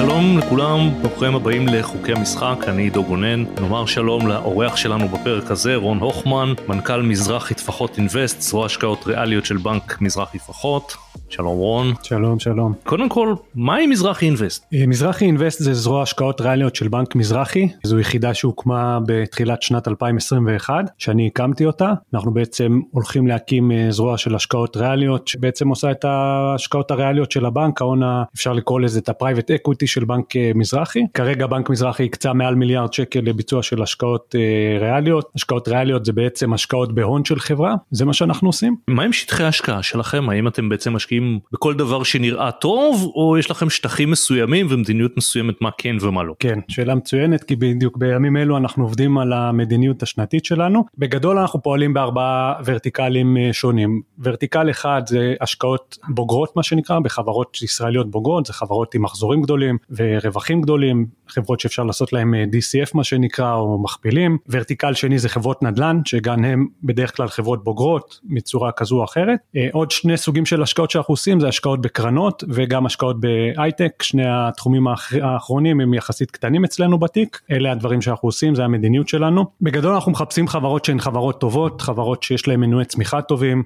שלום לכולם, ברוכים הבאים לחוקי המשחק, אני עידו גונן. נאמר שלום לאורח שלנו בפרק הזה, רון הוכמן, מנכ"ל מזרחי טפחות אינבסט, זרוע השקעות ריאליות של בנק מזרחי טפחות. שלום רון. שלום שלום. קודם כל, מהי מזרחי אינבסט? אה, מזרחי אינבסט זה זרוע השקעות ריאליות של בנק מזרחי, זו יחידה שהוקמה בתחילת שנת 2021, שאני הקמתי אותה. אנחנו בעצם הולכים להקים אה, זרוע של השקעות ריאליות, שבעצם עושה את ההשקעות הריאליות של הבנק, ההון, אפשר לקרוא לזה את ה-private equity של בנק אה, מזרחי. כרגע בנק מזרחי הקצה מעל מיליארד שקל לביצוע של השקעות ריאליות. השקעות ריאליות זה בעצם השקעות בהון של חברה, זה מה שאנחנו עושים. מה עם שטחי ההשקעה שלכם? האם אתם בעצם משקיעים משקיעים בכל דבר שנראה טוב או יש לכם שטחים מסוימים ומדיניות מסוימת מה כן ומה לא? כן, שאלה מצוינת כי בדיוק בימים אלו אנחנו עובדים על המדיניות השנתית שלנו. בגדול אנחנו פועלים בארבעה ורטיקלים אה, שונים. ורטיקל אחד זה השקעות בוגרות מה שנקרא בחברות ישראליות בוגרות, זה חברות עם מחזורים גדולים ורווחים גדולים, חברות שאפשר לעשות להם אה, DCF מה שנקרא או מכפילים. ורטיקל שני זה חברות נדל"ן שגם הם בדרך כלל חברות בוגרות מצורה כזו או אחרת. אה, עוד שני סוגים של השקעות שאנחנו עושים זה השקעות בקרנות וגם השקעות בהייטק, שני התחומים האחרונים הם יחסית קטנים אצלנו בתיק, אלה הדברים שאנחנו עושים, זה המדיניות שלנו. בגדול אנחנו מחפשים חברות שהן חברות טובות, חברות שיש להן מנועי צמיחה טובים.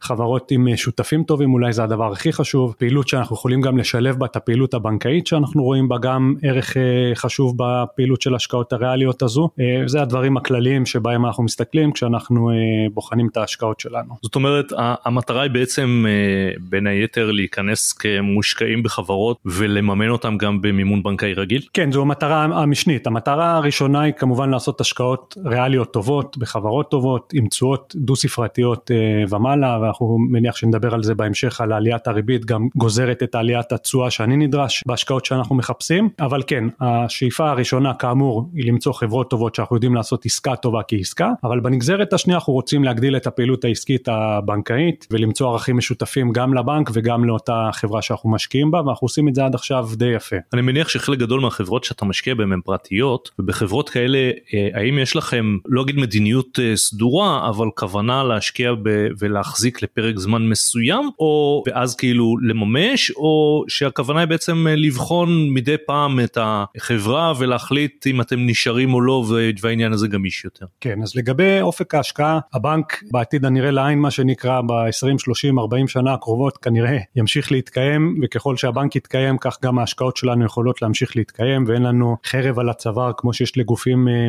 חברות עם אה, שותפים טובים אולי זה הדבר הכי חשוב, פעילות שאנחנו יכולים גם לשלב בה את הפעילות הבנקאית שאנחנו רואים בה גם ערך אה, חשוב בפעילות של השקעות הריאליות הזו, אה, זה הדברים הכלליים שבהם אנחנו מסתכלים כשאנחנו בוחנים את ההשקעות שלנו. זאת אומרת המטרה היא בעצם בין היתר להיכנס כמושקעים בחברות ולממן אותם גם במימון בנקאי רגיל? כן זו המטרה המשנית, המטרה הראשונה היא כמובן לעשות השקעות ריאליות טובות בחברות טובות עם תשואות דו ספרתיות ומעלה ואנחנו מניח שנדבר על זה בהמשך, על עליית הריבית, גם גוזרת את עליית התשואה שאני נדרש בהשקעות שאנחנו מחפשים, אבל כן, השאיפה הראשונה כאמור היא למצוא חברות טובות שאנחנו יודעים לעשות עסקה טובה כעסקה, אבל בנגזרת השנייה אנחנו רוצים להגדיל את הפעילות העסקית הבנקאית ולמצוא ערכים משותפים גם לבנק וגם לאותה חברה שאנחנו משקיעים בה, ואנחנו עושים את זה עד עכשיו די יפה. אני מניח שחלק גדול מהחברות שאתה משקיע בהן הן פרטיות, ובחברות כאלה, אה, האם יש לכם, לא אגיד מדיניות אה, סדורה, אבל כוונה להשקיע ב- ולהחזיק לפרק זמן מסוים או ואז כאילו לממש או שהכוונה היא בעצם אה, לבחון מדי פעם את החברה ולהחליט אם אתם נשארים או לא והעניין הזה גמיש יותר. כן אז לגבי אופק ההשקעה הבנק בעתיד הנראה לעין מה שנקרא ב-20 30 40 שנה הקרובות כנראה ימשיך להתקיים וככל שהבנק יתקיים כך גם ההשקעות שלנו יכולות להמשיך להתקיים ואין לנו חרב על הצוואר כמו שיש לגופים אה,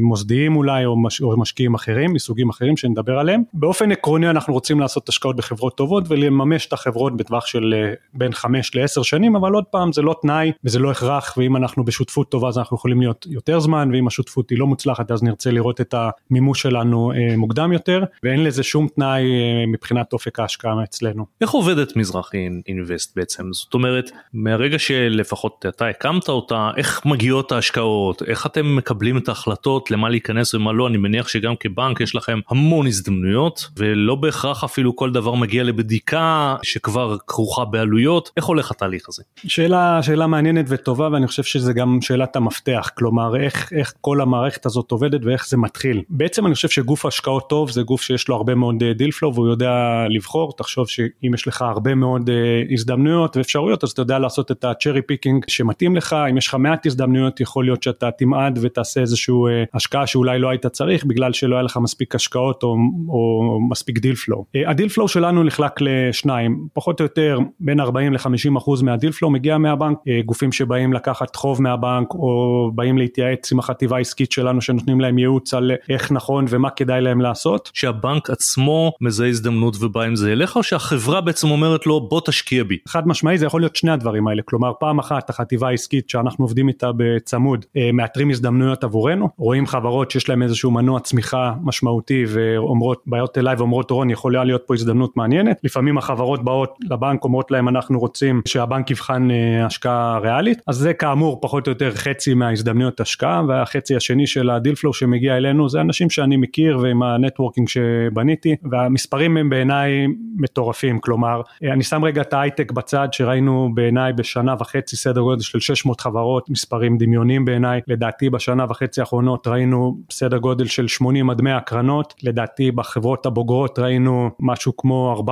מוסדיים אולי או, מש, או משקיעים אחרים מסוגים אחרים שנדבר עליהם. באופן עקרוני אנחנו לעשות השקעות בחברות טובות ולממש את החברות בטווח של אה, בין 5 ל-10 שנים, אבל עוד פעם זה לא תנאי וזה לא הכרח, ואם אנחנו בשותפות טובה אז אנחנו יכולים להיות יותר זמן, ואם השותפות היא לא מוצלחת אז נרצה לראות את המימוש שלנו אה, מוקדם יותר, ואין לזה שום תנאי אה, מבחינת אופק ההשקעה אצלנו. איך עובדת מזרחי אינבסט בעצם? זאת אומרת, מהרגע שלפחות אתה הקמת אותה, איך מגיעות ההשקעות, איך אתם מקבלים את ההחלטות למה להיכנס ומה לא, אני מניח שגם כבנק יש לכם המון הזדמנויות, ולא בהכרח בהכרח אפילו כל דבר מגיע לבדיקה שכבר כרוכה בעלויות, איך הולך התהליך הזה? שאלה, שאלה מעניינת וטובה ואני חושב שזה גם שאלת המפתח, כלומר איך, איך כל המערכת הזאת עובדת ואיך זה מתחיל. בעצם אני חושב שגוף השקעות טוב זה גוף שיש לו הרבה מאוד דיל אה, flow והוא יודע לבחור, תחשוב שאם יש לך הרבה מאוד uh, הזדמנויות ואפשרויות אז אתה יודע לעשות את ה cherry picking שמתאים לך, אם יש לך מעט הזדמנויות יכול להיות שאתה תמעד ותעשה איזושהי uh, השקעה שאולי לא היית צריך בגלל שלא היה לך מספיק השקעות או, או מספיק deal flow. flow. ה deal flow שלנו נחלק לשניים, פחות או יותר בין 40 ל-50 אחוז מה deal flow מגיע מהבנק, אה, גופים שבאים לקחת חוב מהבנק או באים להתייעץ עם החטיבה העסקית שלנו שנותנים להם ייעוץ על איך נכון ומה כדאי להם לעשות. שהבנק עצמו מזהה הזדמנות ובא עם זה אליך או שהחברה בעצם אומרת לו בוא תשקיע בי? חד משמעי זה יכול להיות שני הדברים האלה, כלומר פעם אחת החטיבה העסקית שאנחנו עובדים איתה בצמוד אה, מאתרים הזדמנויות עבורנו, רואים חברות שיש להם איזשהו מנוע צמיחה משמעותי ואומרות, באות אליי ואומרות רון יכול יכולה להיות פה הזדמנות מעניינת. לפעמים החברות באות לבנק אומרות להם אנחנו רוצים שהבנק יבחן אה, השקעה ריאלית, אז זה כאמור פחות או יותר חצי מההזדמנויות השקעה והחצי השני של ה deal flow שמגיע אלינו זה אנשים שאני מכיר ועם ה networking שבניתי והמספרים הם בעיניי מטורפים, כלומר אה, אני שם רגע את ההייטק בצד שראינו בעיניי בשנה וחצי סדר גודל של 600 חברות, מספרים דמיוניים בעיניי, לדעתי בשנה וחצי האחרונות ראינו סדר גודל של 80 עד 100 קרנות, לדעתי בחברות הבוגרות ראינו קרי משהו כמו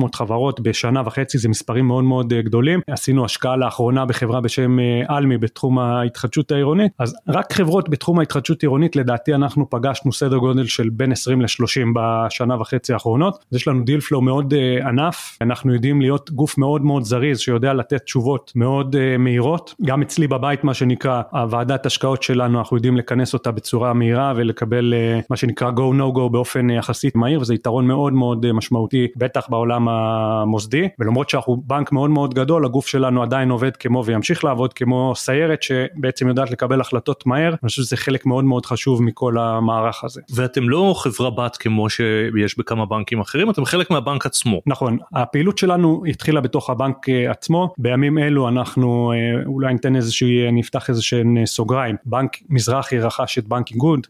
400-500 חברות בשנה וחצי, זה מספרים מאוד מאוד גדולים. עשינו השקעה לאחרונה בחברה בשם אלמי בתחום ההתחדשות העירונית, אז רק חברות בתחום ההתחדשות העירונית לדעתי אנחנו פגשנו סדר גודל של בין 20 ל-30 בשנה וחצי האחרונות. אז יש לנו deal flow מאוד ענף, אנחנו יודעים להיות גוף מאוד מאוד זריז שיודע לתת תשובות מאוד מהירות, גם אצלי בבית מה שנקרא, הוועדת השקעות שלנו אנחנו יודעים לכנס אותה בצורה מהירה ולקבל מה שנקרא go no go באופן יחסית מהיר וזה יתרון מאוד מאוד משמעותי בטח בעולם המוסדי ולמרות שאנחנו בנק מאוד מאוד גדול הגוף שלנו עדיין עובד כמו וימשיך לעבוד כמו סיירת שבעצם יודעת לקבל החלטות מהר אני חושב שזה חלק מאוד מאוד חשוב מכל המערך הזה. ואתם לא חברה בת כמו שיש בכמה בנקים אחרים אתם חלק מהבנק עצמו. נכון הפעילות שלנו התחילה בתוך הבנק עצמו בימים אלו אנחנו אולי ניתן איזושהי נפתח איזה שהן סוגריים בנק מזרחי רכש את בנק איגוד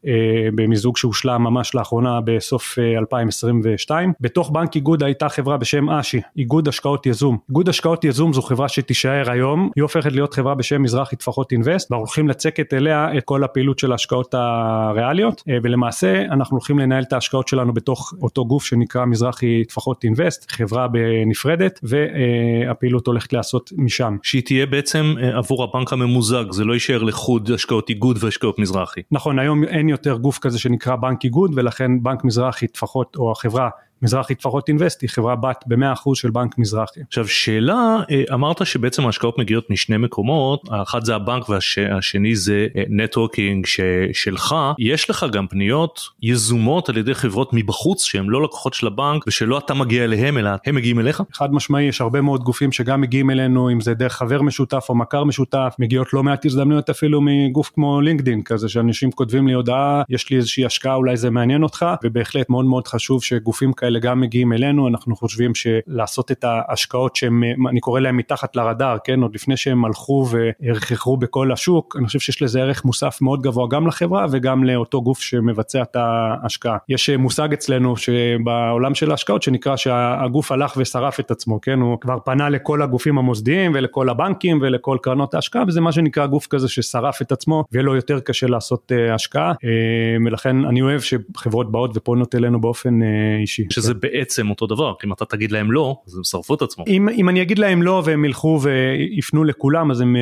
במיזוג שהושלם ממש לאחרונה בסוף 2022 בתוך בנק איגוד הייתה חברה בשם אשי איגוד השקעות יזום איגוד השקעות יזום זו חברה שתישאר היום היא הופכת להיות חברה בשם מזרחי טפחות אינבסט ואנחנו הולכים לצקת אליה את כל הפעילות של ההשקעות הריאליות ולמעשה אנחנו הולכים לנהל את ההשקעות שלנו בתוך אותו גוף שנקרא מזרחי טפחות אינבסט חברה בנפרדת והפעילות הולכת להיעשות משם. שהיא תהיה בעצם עבור הבנק הממוזג זה לא יישאר לחוד השקעות איגוד והשקעות מזרחי. נכון היום אין יותר גוף כזה שנקרא בנק איגוד ולכן בנק מזרחי טפחות או החברה מזרחי טפחות אינווסט היא חברה בת ב-100% של בנק מזרחי. עכשיו שאלה אמרת שבעצם ההשקעות מגיעות משני מקומות האחד זה הבנק והשני זה networking שלך יש לך גם פניות יזומות על ידי חברות מבחוץ שהן לא לקוחות של הבנק ושלא אתה מגיע אליהם אלא הם מגיעים אליך? חד משמעי יש הרבה מאוד גופים שגם מגיעים אלינו אם זה דרך חבר משותף או מכר משותף מגיעות לא מעט הזדמנויות אפילו מגוף כמו לינקדין כזה שאנשים כותבים לי הודעה יש לי איזושהי השקעה אולי זה מעניין אותך ובהחלט מאוד מאוד חשוב שגופים כאלה כאלה גם מגיעים אלינו, אנחנו חושבים שלעשות את ההשקעות שהם, אני קורא להם מתחת לרדאר, כן, עוד לפני שהם הלכו והרחחו בכל השוק, אני חושב שיש לזה ערך מוסף מאוד גבוה גם לחברה וגם לאותו גוף שמבצע את ההשקעה. יש מושג אצלנו שבעולם של ההשקעות שנקרא שהגוף הלך ושרף את עצמו, כן, הוא כבר פנה לכל הגופים המוסדיים ולכל הבנקים ולכל קרנות ההשקעה וזה מה שנקרא גוף כזה ששרף את עצמו ויהיה לו יותר קשה לעשות השקעה ולכן אני אוהב שחברות באות ופונות אלינו באופן אישי. שזה בעצם אותו דבר כי אם אתה תגיד להם לא אז הם שרפו את עצמם. אם, אם אני אגיד להם לא והם ילכו ויפנו לכולם אז הם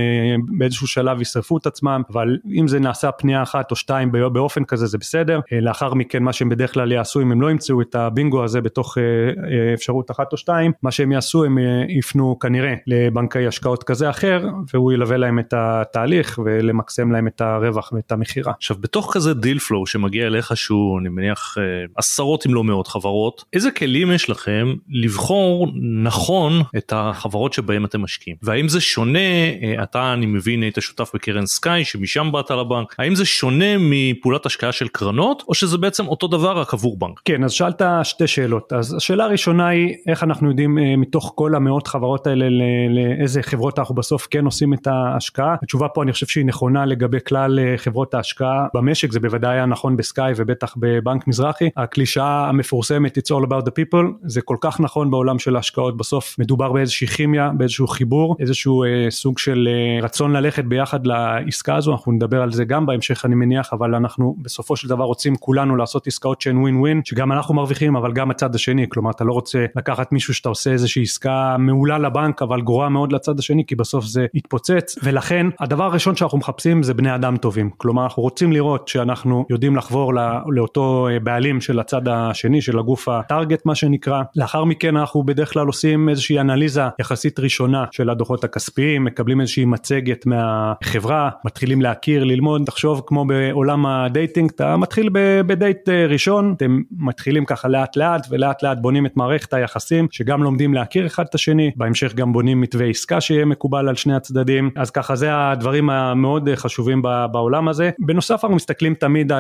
באיזשהו שלב ישרפו את עצמם אבל אם זה נעשה פנייה אחת או שתיים באופן כזה זה בסדר לאחר מכן מה שהם בדרך כלל יעשו אם הם לא ימצאו את הבינגו הזה בתוך אפשרות אחת או שתיים מה שהם יעשו הם יפנו כנראה לבנקאי השקעות כזה אחר והוא ילווה להם את התהליך ולמקסם להם את הרווח ואת המכירה. עכשיו בתוך כזה deal flow שמגיע אליך שהוא אני מניח עשרות אם לא מאות חברות איזה כלים יש לכם לבחור נכון את החברות שבהם אתם משקיעים? והאם זה שונה אתה אני מבין היית שותף בקרן סקאי שמשם באת לבנק האם זה שונה מפעולת השקעה של קרנות או שזה בעצם אותו דבר רק עבור בנק. כן אז שאלת שתי שאלות. אז השאלה הראשונה היא איך אנחנו יודעים מתוך כל המאות חברות האלה לאיזה חברות אנחנו בסוף כן עושים את ההשקעה? התשובה פה אני חושב שהיא נכונה לגבי כלל חברות ההשקעה. במשק זה בוודאי היה נכון בסקאי ובטח בבנק מזרחי. הקלישאה המפורסמת it's all about the people זה כל כך נכון בעולם של ההשקעות. בסוף מדובר באיזושהי כימיה באיזשהו חיבור איזשהו אה, סוג של אה, רצון ללכת ביחד לעסקה הזו. אנחנו נדבר על זה גם בהמשך אני מניח אבל אנחנו בסופו של דבר רוצים כולנו לעשות עסקאות שהן ווין ווין שגם אנחנו מרוויחים אבל גם הצד השני. כלומר אתה לא רוצה לקחת מישהו שאתה עושה איזושהי עסקה מעולה לבנק אבל גרועה מאוד לצד השני כי בסוף זה יתפוצץ ולכן הדבר הראשון שאנחנו מחפשים זה בני אדם טובים. כלומר אנחנו רוצים לראות שאנחנו יודעים לחבור לא, לאותו אה, בעלים של הצד השני של הגוף ה target מה שנקרא. לאחר מכן אנחנו בדרך כלל עושים איזושהי אנליזה יחסית ראשונה של הדוחות הכספיים מקבלים איזושהי מצגת מהחברה מתחילים להכיר ללמוד. תחשוב כמו בעולם ה dating אתה מתחיל בדייט אה, ראשון. אתם מתחילים ככה לאט לאט ולאט לאט בונים את מערכת היחסים שגם לומדים להכיר אחד את השני. בהמשך גם בונים מתווה עסקה שיהיה מקובל על שני הצדדים. אז ככה זה הדברים המאוד חשובים בעולם הזה. בנוסף אנחנו מסתכלים תמיד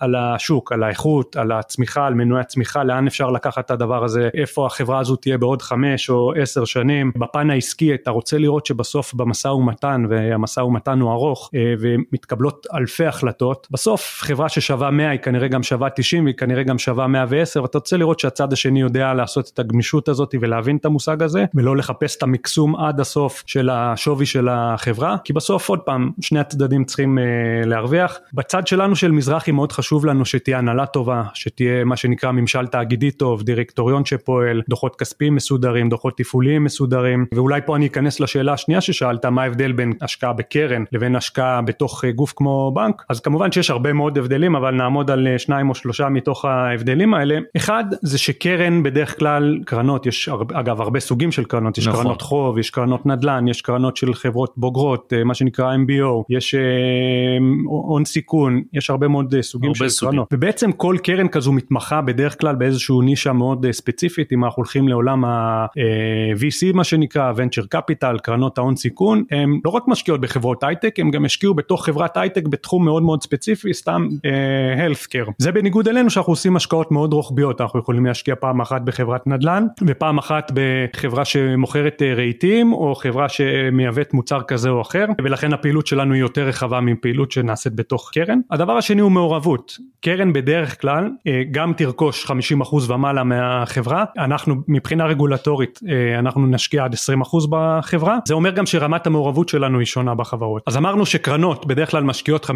על השוק על האיכות על הצמיחה על מנועי הצמיחה לאן אפשר לקחת את הדבר הזה איפה החברה הזו תהיה בעוד חמש או עשר שנים. בפן העסקי אתה רוצה לראות שבסוף במשא ומתן והמשא ומתן הוא ארוך אה, ומתקבלות אלפי החלטות בסוף חברה ששווה 100 היא כנראה גם שווה 90 והיא כנראה גם שווה 110 ואתה רוצה לראות שהצד השני יודע לעשות את הגמישות הזאת ולהבין את המושג הזה ולא לחפש את המקסום עד הסוף של השווי של החברה כי בסוף עוד פעם שני הצדדים צריכים אה, להרוויח. בצד שלנו של מזרחי מאוד חשוב לנו שתהיה הנהלה טובה שתהיה מה שנקרא ממשל תאגיד תאגידי טוב, דירקטוריון שפועל, דוחות כספיים מסודרים, דוחות תפעוליים מסודרים, ואולי פה אני אכנס לשאלה השנייה ששאלת, מה ההבדל בין השקעה בקרן לבין השקעה בתוך גוף כמו בנק, אז כמובן שיש הרבה מאוד הבדלים, אבל נעמוד על שניים או שלושה מתוך ההבדלים האלה. אחד, זה שקרן בדרך כלל, קרנות, יש אגב הרבה סוגים של קרנות, יש נכון. קרנות חוב, יש קרנות נדל"ן, יש קרנות של חברות בוגרות, מה שנקרא MBO, יש הון סיכון, יש הרבה מאוד סוגים הרבה של סוגים. קרנות. ובעצם כל קרן כזו מתמחה בדרך כלל באיזשהו נישה מאוד ספציפית, אם אנחנו הולכים לעולם ה-VC מה שנקרא, Venture Capital, קרנות ההון סיכון, הם לא רק משקיעות בחברות הייטק, הם גם השקיעו בתוך חברת הייטק בתחום מאוד מאוד ספציפי, סתם uh, healthcare. זה בניגוד אלינו שאנחנו עושים השקעות מאוד רוחביות, אנחנו יכולים להשקיע פעם אחת בחברת נדל"ן, ופעם אחת בחברה שמוכרת רהיטים, או חברה שמייבאת מוצר כזה או אחר, ולכן הפעילות שלנו היא יותר רחבה מפעילות שנעשית בתוך קרן. הדבר השני הוא מעורבות. קרן בדרך כלל אה, גם תרכוש 50% ומעלה מהחברה, אנחנו מבחינה רגולטורית אה, אנחנו נשקיע עד 20% בחברה, זה אומר גם שרמת המעורבות שלנו היא שונה בחברות. אז אמרנו שקרנות בדרך כלל משקיעות 50%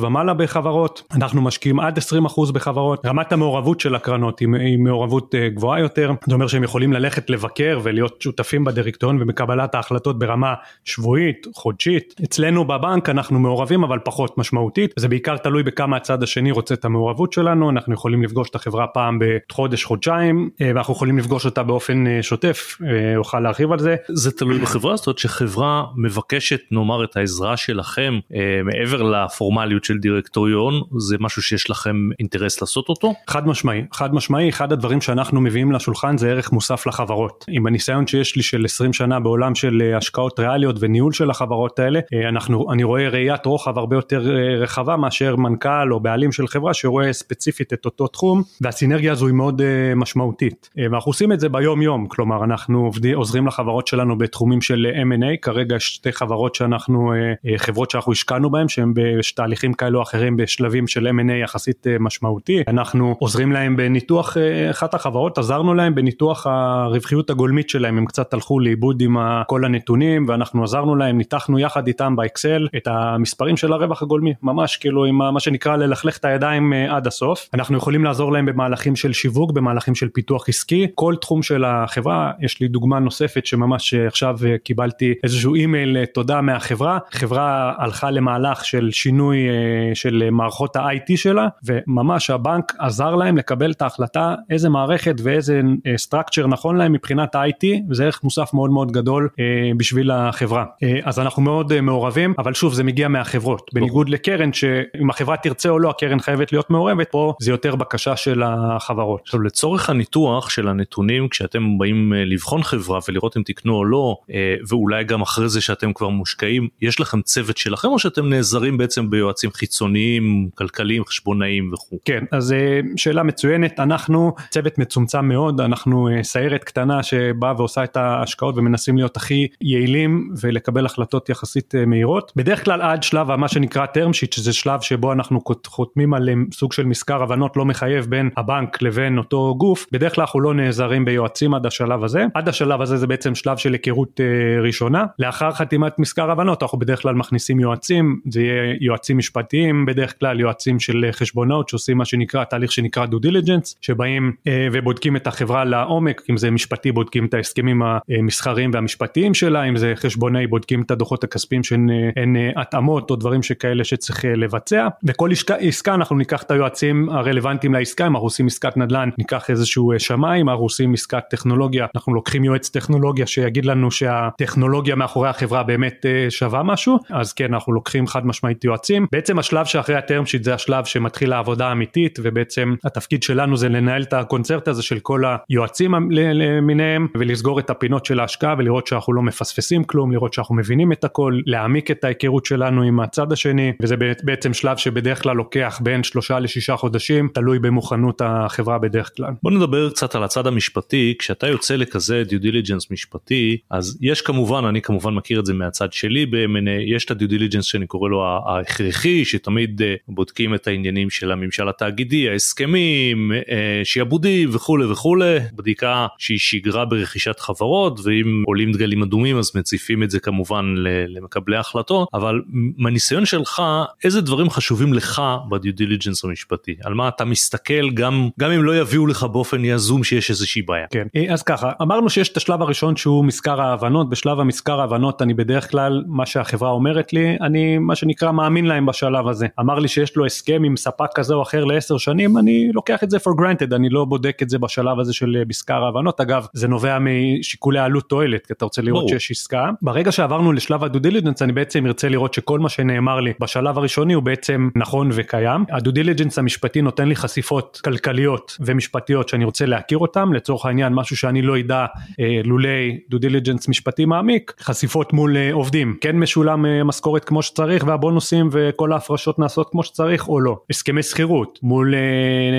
ומעלה בחברות, אנחנו משקיעים עד 20% בחברות, רמת המעורבות של הקרנות היא, היא מעורבות אה, גבוהה יותר, זה אומר שהם יכולים ללכת לבקר ולהיות שותפים בדירקטוריון ובקבלת ההחלטות ברמה שבועית, חודשית. אצלנו בבנק אנחנו מעורבים אבל פחות משמעותית, זה בעיקר תלוי בכמה הצד השני רוצה את המעורבות שלנו, אנחנו יכולים לפגוש את החברה פעם בחודש חודשיים אה, ואנחנו יכולים לפגוש אותה באופן אה, שוטף, אה, אוכל להרחיב על זה. זה תלוי בחברה, זאת אומרת שחברה מבקשת נאמר את העזרה שלכם מעבר לפורמליות של דירקטוריון, זה משהו שיש לכם אינטרס לעשות אותו? חד משמעי, חד משמעי, אחד הדברים שאנחנו מביאים לשולחן זה ערך מוסף לחברות. עם הניסיון שיש לי של 20 שנה בעולם של השקעות ריאליות וניהול של החברות האלה, אנחנו, אני רואה ראיית רוחב הרבה יותר רחבה מאשר מנכ"ל או בעלים של חברה שרואה ספציפית את אותו תחום והסינרגיה הזו היא מאוד uh, משמעותית. uh, ואנחנו עושים את זה ביום יום כלומר אנחנו עובדי, עוזרים לחברות שלנו בתחומים של M&A כרגע שתי חברות שאנחנו חברות שאנחנו השקענו בהם שהם בתהליכים כאלו או אחרים בשלבים של M&A יחסית משמעותי. אנחנו עוזרים להם בניתוח אחת החברות עזרנו להם בניתוח הרווחיות הגולמית שלהם. הם קצת הלכו לאיבוד עם כל הנתונים ואנחנו עזרנו להם ניתחנו יחד איתם באקסל את המספרים של הרווח הגולמי ממש כאילו עם מה שנקרא ללכלך את הידיים עד הסוף. אנחנו יכולים לעזור להם במהלכים של שיווק במהלכים של פיתוח עסקי. כל תחום של החברה יש לי דוגמה נוספת שממש עכשיו קיבלתי איזשהו אימייל אה, תודה מהחברה. חברה הלכה למהלך של שינוי אה, של מערכות ה-IT שלה וממש הבנק עזר להם לקבל את ההחלטה איזה מערכת ואיזה structure אה, נכון להם מבחינת ה-IT וזה ערך מוסף מאוד מאוד גדול בשביל החברה. אז אנחנו מאוד מעורבים אבל שוב זה מגיע מהחברות. בניגוד לקרן שאם החברה תרצה או לא הקרן חייבת להיות מעורבת פה זה יותר בקשה של החברות. עכשיו לצורך הניתוח של הנתונים כשאתם באים אה, לבחון חברה ולראות אם תקנו או לא אה, ואולי גם אחרי זה שאתם כבר מושקעים יש לכם צוות שלכם או שאתם נעזרים בעצם ביועצים חיצוניים כלכליים חשבונאים וכו'. כן אז אה, שאלה מצוינת. אנחנו צוות מצומצם מאוד אנחנו סיירת קטנה שבאה ועושה את ההשקעות ומנסים להיות הכי יעילים ולקבל החלטות יחסית מהירות. בדרך כלל עד שלב מה שנקרא term sheet שזה שלב שבו אנחנו חותמים על סוג של מזכר הבנות לא מחייב בין הבנק לבין אותו גוף, בדרך כלל אנחנו לא נעזרים ביועצים עד השלב הזה, עד השלב הזה זה בעצם שלב של היכרות אה, ראשונה, לאחר חתימת מזכר הבנות אנחנו בדרך כלל מכניסים יועצים, זה יהיה יועצים משפטיים, בדרך כלל יועצים של חשבונות שעושים מה שנקרא תהליך שנקרא due diligence, שבאים אה, ובודקים את החברה לעומק, אם זה משפטי בודקים את ההסכמים המסחריים והמשפטיים שלה, אם זה חשבונאי בודקים את הדוחות הכספיים שהן אה, התאמות או דברים שכאלה שצריך אה, לבצע, וכל עסקה, עסקה אנחנו ניקח את היועצים הרלוונטיים לעסקה, אם אנחנו עושים עסקת נדל"ן ניקח איזשהו אה, שמאי, אם אנחנו עושים עסקת טכנולוגיה אנחנו לוקחים יועץ טכנולוגיה שיגיד לנו שהטכנולוגיה מאחורי החברה באמת אה, שווה משהו, אז כן אנחנו לוקחים חד משמעית יועצים, בעצם השלב שאחרי הטרם שיט זה השלב שמתחיל העבודה האמיתית ובעצם התפקיד שלנו זה לנהל את הקונצרט הזה של כל היועצים למיניהם ולסגור את הפינות של ההשקעה ולראות שאנחנו לא מפספסים כלום, לראות שאנחנו מבינים את הכל, להעמיק את ההיכרות שלנו עם הצד השני וזה בעצם שלב שבדרך כלל לוקח בין שלושה לשישה חודשים, תלוי במוכנות החברה בדרך כלל. בוא נדבר קצת על הצד המשפטי, כשאתה יוצא לכזה due diligence משפטי, אז יש כמובן, אני כמובן מכיר את זה מהצד שלי ב-M&A, יש את ה due diligence שאני קורא לו ההכרחי, שתמיד אה, בודקים את העניינים של הממשל התאגידי, ההסכמים, אה, שיעבודי וכולי וכולי, בדיקה שהיא שגרה ברכישת חברות, ואם עולים דגלים אדומים אז מציפים את זה כמובן למקבלי ההחלטות, אבל מהניסיון שלך, איזה דברים חשובים לך ב due diligence המשפטי? על מה אתה מסתכל גם, גם אם לא יביאו לך באופן יזום שיש איזושהי בעיה. כן, אז ככה, אמרנו שיש את השלב הראשון שהוא מזכר ההבנות, בשלב המזכר ההבנות אני בדרך כלל, מה שהחברה אומרת לי, אני מה שנקרא מאמין להם בשלב הזה. אמר לי שיש לו הסכם עם ספק כזה או אחר לעשר שנים, אני לוקח את זה for granted, אני לא בודק את זה בשלב הזה של מזכר ההבנות, אגב זה נובע משיקולי עלות תועלת, כי אתה רוצה לראות ברור. שיש עסקה. ברגע שעברנו לשלב ה due diligence אני בעצם ארצה לראות שכל מה שנאמר לי בשלב הראשוני הוא בעצם נכון וקיים. ה due diligence המשפטי נותן לי חשיפות כלכליות ומשפטיות שאני רוצה להכיר אותם, לצורך העניין משהו שאני לא אדע אה, לולי due diligence משפטי מעמיק, חשיפות מול אה, עובדים, כן משולם אה, משכורת כמו שצריך והבונוסים וכל ההפרשות נעשות כמו שצריך או לא. הסכמי שכירות מול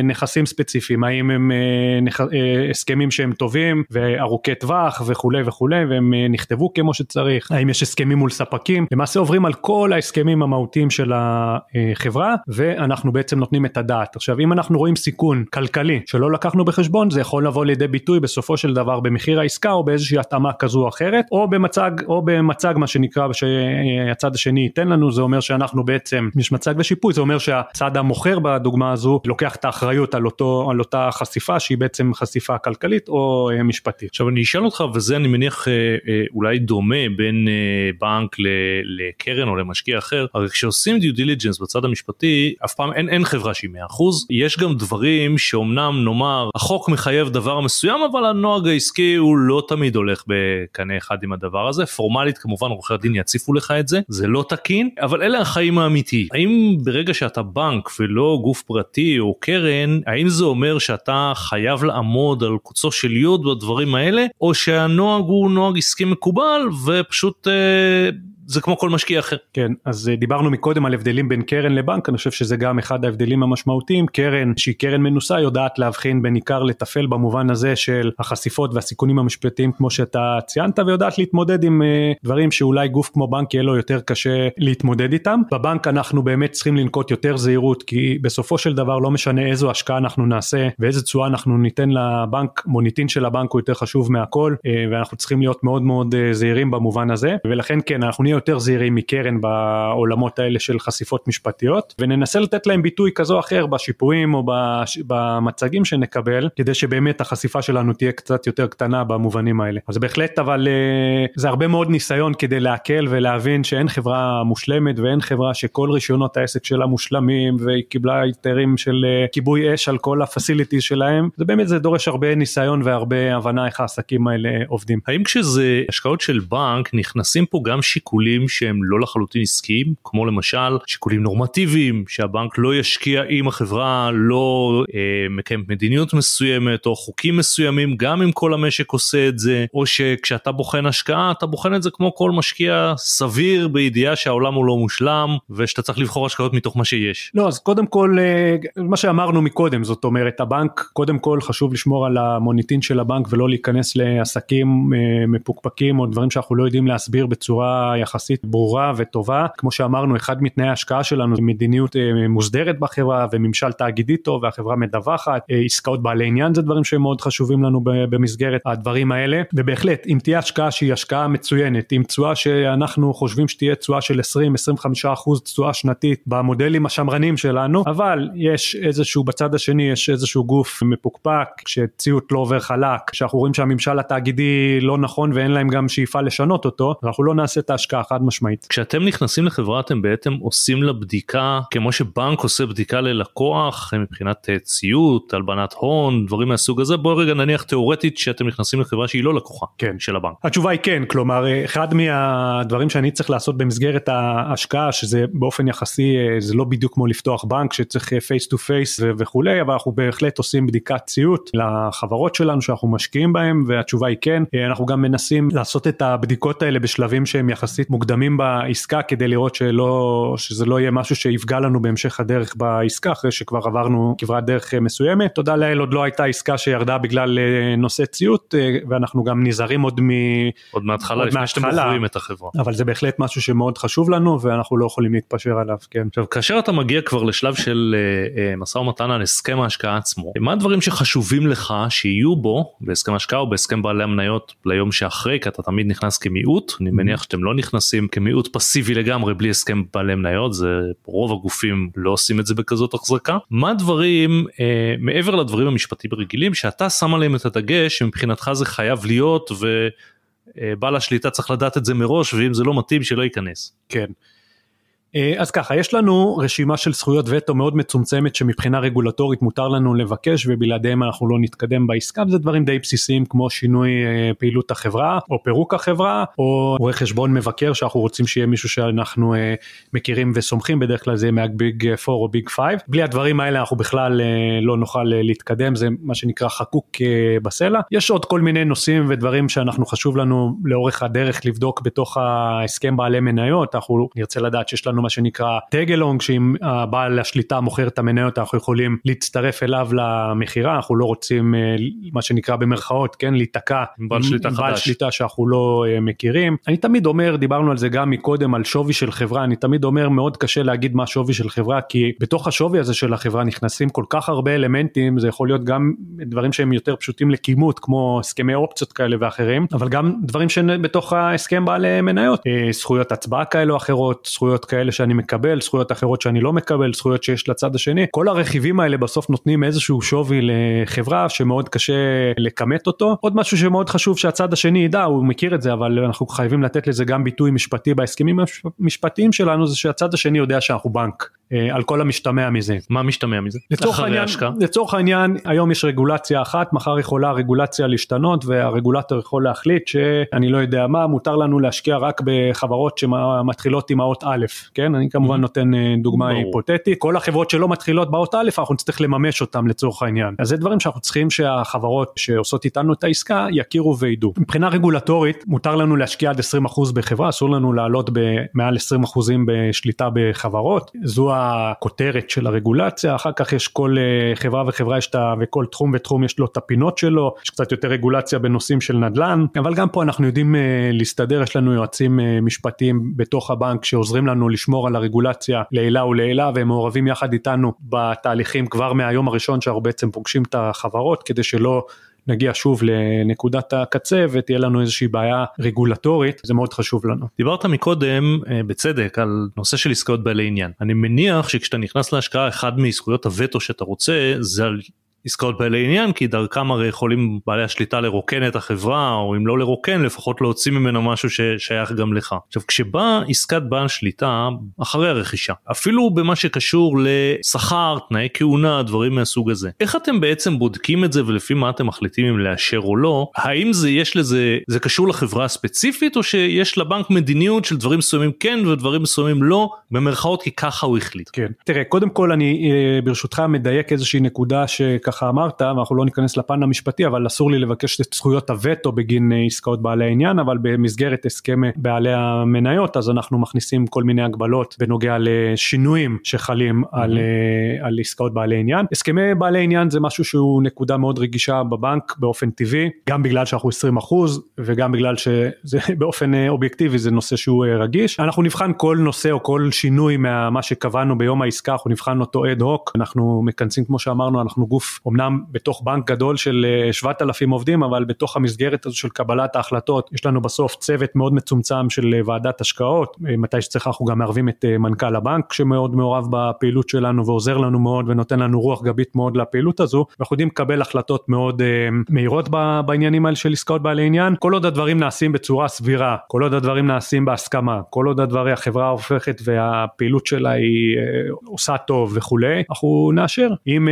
נכסים ספציפיים, האם הם הסכמים שהם טובים וארוכי טווח וכולי וכולי והם נכתבו כמו שצריך, האם יש הסכמים מול ספקים, למעשה עוברים על כל ההסכמים המהותיים של החברה ואנחנו בעצם נותנים את הדעת. עכשיו אם אנחנו רואים סיכון כלכלי שלא לקחנו בחשבון זה יכול לבוא לידי ביטוי בסופו של דבר במחיר העסקה או באיזושהי התאמה כזו או אחרת או במצג או במצג מה שנקרא שהצד השני ייתן לנו זה אומר שאנחנו בעצם יש מצג ושיפוי זה אומר שהצד המוכר בדוגמה הזו לוקח את האחריות על אותו על אותה חשיפה שהיא בעצם חשיפה כלכלית או משפטית. עכשיו אני אשאל אותך וזה אני מניח אולי דומה בין בנק לקרן או למשקיע אחר הרי כשעושים due diligence בצד המשפטי אף פעם אין, אין חברה שהיא 100% יש גם דברים שאומנם נאמר החוק מחייב דבר מסוים אבל הנוהג העסקי הוא לא תמיד הולך בקנה אחד עם הדבר הזה. פורמלית כמובן עורכי הדין יציפו לך את זה זה לא תקין אבל אלה החיים האמיתיים. האם ברגע שאתה בנק ולא גוף פרטי או קרן האם זה אומר שאתה חייב לעמוד על קוצו של יוד בדברים האלה או שהנוהג הוא נוהג עסקי מקובל ופשוט אה, זה כמו כל משקיע אחר. כן, אז אה, דיברנו מקודם על הבדלים בין קרן לבנק, אני חושב שזה גם אחד ההבדלים המשמעותיים, קרן שהיא קרן מנוסה יודעת להבחין בין עיקר לטפל במובן הזה של החשיפות והסיכונים המשפטיים כמו שאתה ציינת ויודעת להתמודד עם אה, דברים שאולי גוף כמו בנק יהיה לו יותר קשה להתמודד איתם. בבנק אנחנו באמת צריכים לנקוט יותר זהירות כי בסופו של דבר לא משנה איזו השקעה אנחנו נעשה ואיזה תשואה אנחנו ניתן לבנק, מוניטין של הבנק הוא יותר חשוב מהכל אה, ואנחנו צריכים להיות מאוד מאוד זהירים במובן הזה ולכן כן אנחנו נהיה יותר זהירים מקרן בעולמות האלה של חשיפות משפטיות וננסה לתת להם ביטוי כזו או אחר בשיפועים או בש... במצגים שנקבל כדי שבאמת החשיפה שלנו תהיה קצת יותר קטנה במובנים האלה אז בהחלט אבל אה, זה הרבה מאוד ניסיון כדי להקל ולהבין שאין חברה מושלמת ואין חברה שכל רישיונות העסק שלה מושלמים והיא קיבלה היתרים של אה, כיבוי אש על כל הפסיליטיז שלהם זה באמת זה דורש הרבה ניסיון והרבה הבנה איך העסקים האלה עובדים. האם כשזה השקעות של בנק נכנסים פה גם שיקולים שיקולים שהם לא לחלוטין עסקיים, כמו למשל שיקולים נורמטיביים, שהבנק לא ישקיע אם החברה לא אה, מקיימת מדיניות מסוימת או חוקים מסוימים, גם אם כל המשק עושה את זה, או שכשאתה בוחן השקעה אתה בוחן את זה כמו כל משקיע סביר בידיעה שהעולם הוא לא מושלם ושאתה צריך לבחור השקעות מתוך מה שיש. לא, אז קודם כל אה, מה שאמרנו מקודם, זאת אומרת הבנק, קודם כל חשוב לשמור על המוניטין של הבנק ולא להיכנס לעסקים אה, מפוקפקים או דברים שאנחנו לא יודעים להסביר בצורה יחסית. יחסית ברורה וטובה. כמו שאמרנו, אחד מתנאי ההשקעה שלנו זה מדיניות אה, מוסדרת בחברה וממשל תאגידי טוב והחברה מדווחת, אה, עסקאות בעלי עניין זה דברים שהם מאוד חשובים לנו במסגרת הדברים האלה, ובהחלט אם תהיה השקעה שהיא השקעה מצוינת, עם תשואה שאנחנו חושבים שתהיה תשואה של 20-25% תשואה שנתית במודלים השמרנים שלנו, אבל יש איזשהו, בצד השני יש איזשהו גוף מפוקפק, שציות לא עובר חלק, שאנחנו רואים שהממשל התאגידי לא נכון ואין להם גם שאיפה לשנות אותו, אנחנו לא נעשה את ההשקעה חד משמעית. כשאתם נכנסים לחברה אתם בעצם עושים לה בדיקה כמו שבנק עושה בדיקה ללקוח מבחינת אה, ציות, הלבנת הון, דברים מהסוג הזה, בואו רגע נניח תאורטית שאתם נכנסים לחברה שהיא לא לקוחה כן. של הבנק. התשובה היא כן, כלומר אה, אחד מהדברים שאני צריך לעשות במסגרת ההשקעה שזה באופן יחסי אה, זה לא בדיוק כמו לפתוח בנק שצריך face to face וכולי, אבל אנחנו בהחלט עושים בדיקת ציות לחברות שלנו שאנחנו משקיעים בהם והתשובה היא כן, אנחנו גם מנסים לעשות את הבדיקות האלה בשלבים שהם יחסית מוקדמים בעסקה כדי לראות שלא, שזה לא יהיה משהו שיפגע לנו בהמשך הדרך בעסקה אחרי שכבר עברנו כברת דרך מסוימת. תודה לאל עוד לא הייתה עסקה שירדה בגלל אה, נושא ציות אה, ואנחנו גם נזהרים עוד מ... עוד מההתחלה לפני שאתם בוחרים את החברה. אבל זה בהחלט משהו שמאוד חשוב לנו ואנחנו לא יכולים להתפשר עליו, כן. עכשיו כאשר אתה מגיע כבר לשלב של אה, משא ומתן על הסכם ההשקעה עצמו, מה הדברים שחשובים לך שיהיו בו בהסכם השקעה או בהסכם בעלי המניות ליום שאחרי כי אתה תמיד נכנס כמיעוט, אני מניח שאתם לא נכנסים נכנסים כמיעוט פסיבי לגמרי בלי הסכם בעלי מניות, זה רוב הגופים לא עושים את זה בכזאת החזקה. מה הדברים אה, מעבר לדברים המשפטיים הרגילים שאתה שם עליהם את הדגש שמבחינתך זה חייב להיות ובעל השליטה צריך לדעת את זה מראש ואם זה לא מתאים שלא ייכנס. כן. אה, אז ככה, יש לנו רשימה של זכויות וטו מאוד מצומצמת שמבחינה רגולטורית מותר לנו לבקש ובלעדיהם אנחנו לא נתקדם בעסקה, וזה דברים די בסיסיים כמו שינוי אה, פעילות החברה או פירוק החברה או רואה חשבון מבקר שאנחנו רוצים שיהיה מישהו שאנחנו אה, מכירים וסומכים, בדרך כלל זה מהביג 4 או ביג 5, בלי הדברים האלה אנחנו בכלל לא נוכל להתקדם, זה מה שנקרא חקוק בסלע. יש עוד כל מיני נושאים ודברים שאנחנו חשוב לנו לאורך הדרך לבדוק בתוך ההסכם בעלי מניות, אנחנו נרצה לדעת שיש לנו מה שנקרא טגלונג שאם הבעל השליטה מוכר את המניות אנחנו יכולים להצטרף אליו למכירה. אנחנו לא רוצים אה, מה שנקרא במרכאות כן להיתקע עם בעל שליטה בעל חדש. שליטה שאנחנו לא אה, מכירים. אני תמיד אומר דיברנו על זה גם מקודם על שווי של חברה. אני תמיד אומר מאוד קשה להגיד מה שווי של חברה כי בתוך השווי הזה של החברה נכנסים כל כך הרבה אלמנטים. זה יכול להיות גם דברים שהם יותר פשוטים לכימות כמו הסכמי אופציות כאלה ואחרים אבל גם דברים שבתוך ההסכם בעלי מניות. אה, זכויות הצבעה כאלה או אחרות זכויות כאלה שאני מקבל, זכויות אחרות שאני לא מקבל, זכויות שיש לצד השני, כל הרכיבים האלה בסוף נותנים איזשהו שווי לחברה שמאוד קשה לכמת אותו. עוד משהו שמאוד חשוב שהצד השני ידע, הוא מכיר את זה, אבל אנחנו חייבים לתת לזה גם ביטוי משפטי בהסכמים המשפטיים שלנו, זה שהצד השני יודע שאנחנו בנק. אה, על כל המשתמע מזה. מה משתמע מזה? לצורך העניין, לצורך העניין היום יש רגולציה אחת, מחר יכולה הרגולציה להשתנות והרגולטור יכול להחליט שאני לא יודע מה, מותר לנו להשקיע רק בחברות שמתחילות עם האות א', כן? אני כמובן mm-hmm. נותן אה, דוגמה היפותטית, כל החברות שלא מתחילות באות א', אנחנו נצטרך לממש אותן לצורך העניין. אז זה דברים שאנחנו צריכים שהחברות שעושות איתנו את העסקה יכירו וידעו. מבחינה רגולטורית מותר לנו להשקיע עד 20% בחברה, אסור לנו לעלות במעל 20% בשליטה בחברות, זו הכותרת של הרגולציה, אחר כך יש כל אה, חברה וחברה יש את ה... וכל תחום ותחום יש לו את הפינות שלו, יש קצת יותר רגולציה בנושאים של נדל"ן, אבל גם פה אנחנו יודעים אה, להסתדר, יש לנו יועצים משפטיים בתוך הבנק שעוזרים לנו לשמור על הרגולציה לעילה ולעילה והם מעורבים יחד איתנו בתהליכים כבר מהיום הראשון שאנחנו בעצם פוגשים את החברות כדי שלא נגיע שוב לנקודת הקצה ותהיה לנו איזושהי בעיה רגולטורית, זה מאוד חשוב לנו. דיברת מקודם אה, בצדק על נושא של עסקאות בעלי עניין. אני מניח שכשאתה נכנס להשקעה אחד מזכויות הווטו שאתה רוצה זה על עסקאות בעלי עניין כי דרכם הרי יכולים בעלי השליטה לרוקן את החברה או אם לא לרוקן לפחות להוציא ממנו משהו ששייך גם לך. עכשיו כשבאה עסקת בעל שליטה אחרי הרכישה אפילו במה שקשור לשכר תנאי כהונה דברים מהסוג הזה איך אתם בעצם בודקים את זה ולפי מה אתם מחליטים אם לאשר או לא האם זה יש לזה זה קשור לחברה הספציפית או שיש לבנק מדיניות של דברים מסוימים כן ודברים מסוימים לא במרכאות כי ככה הוא החליט. כן תראה קודם כל אני אה, ברשותך מדייק איזושהי נקודה שככה ככה אמרת ואנחנו לא ניכנס לפן המשפטי אבל אסור לי לבקש את זכויות הווטו בגין אה, עסקאות בעלי העניין אבל במסגרת הסכם בעלי המניות אז אנחנו מכניסים כל מיני הגבלות בנוגע לשינויים שחלים mm-hmm. על, אה, על עסקאות בעלי עניין. הסכמי בעלי עניין זה משהו שהוא נקודה מאוד רגישה בבנק באופן טבעי גם בגלל שאנחנו 20 אחוז וגם בגלל שזה באופן אה, אובייקטיבי זה נושא שהוא רגיש. אנחנו נבחן כל נושא או כל שינוי ממה שקבענו ביום העסקה אנחנו נבחן אותו אד הוק אנחנו מכנסים כמו שאמרנו אנחנו גוף אמנם בתוך בנק גדול של 7,000 אה, עובדים, אבל בתוך המסגרת הזו של קבלת ההחלטות, יש לנו בסוף צוות מאוד מצומצם של אה, ועדת השקעות, אה, מתי שצריך אנחנו גם מערבים את מנכ"ל הבנק שמאוד מעורב בפעילות שלנו ועוזר לנו מאוד ונותן לנו רוח גבית מאוד לפעילות הזו, ואנחנו יודעים לקבל החלטות מאוד מהירות בעניינים האלה של עסקאות בעלי עניין, כל עוד הדברים נעשים בצורה סבירה, כל עוד הדברים נעשים בהסכמה, כל עוד הדברים, החברה הופכת והפעילות שלה היא עושה טוב וכולי, אנחנו נאשר. אם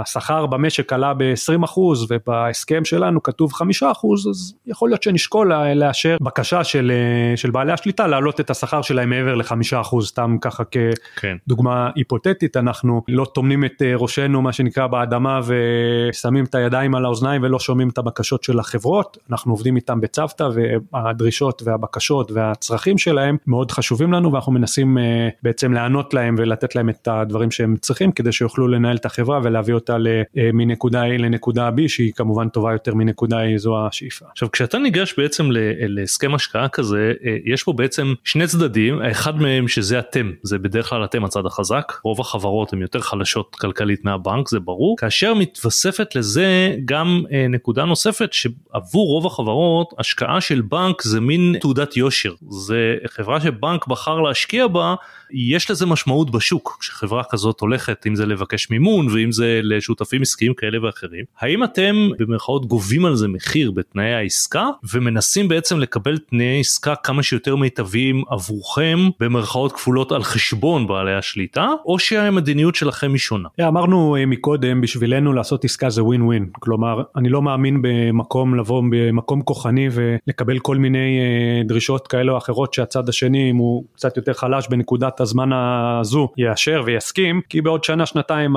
השכר במשק עלה ב-20% ובהסכם שלנו כתוב 5% אז יכול להיות שנשקול לאשר בקשה של, של בעלי השליטה להעלות את השכר שלהם מעבר ל-5% סתם ככה כדוגמה כן. היפותטית אנחנו לא טומנים את ראשנו מה שנקרא באדמה ושמים את הידיים על האוזניים ולא שומעים את הבקשות של החברות אנחנו עובדים איתם בצוותא והדרישות והבקשות והצרכים שלהם מאוד חשובים לנו ואנחנו מנסים בעצם לענות להם ולתת להם את הדברים שהם צריכים כדי שיוכלו לנהל את החברה ולהביא אותה מנקודה A לנקודה B שהיא כמובן טובה יותר מנקודה A זו השאיפה. עכשיו כשאתה ניגש בעצם להסכם השקעה כזה יש פה בעצם שני צדדים אחד מהם שזה אתם זה בדרך כלל אתם הצד החזק רוב החברות הן יותר חלשות כלכלית מהבנק זה ברור כאשר מתווספת לזה גם נקודה נוספת שעבור רוב החברות השקעה של בנק זה מין תעודת יושר זה חברה שבנק בחר להשקיע בה יש לזה משמעות בשוק כשחברה כזאת הולכת אם זה לבקש מימון ואם זה לשותפים עסקיים כאלה ואחרים האם אתם במרכאות גובים על זה מחיר בתנאי העסקה ומנסים בעצם לקבל תנאי עסקה כמה שיותר מיטביים עבורכם במרכאות כפולות על חשבון בעלי השליטה או שהמדיניות שלכם היא שונה. אמרנו אה, מקודם בשבילנו לעשות עסקה זה ווין ווין כלומר אני לא מאמין במקום לבוא במקום כוחני ולקבל כל מיני אה, דרישות כאלה או אחרות שהצד השני אם הוא קצת יותר חלש בנקודת הזמן הזו יאשר ויסכים כי בעוד שנה שנתיים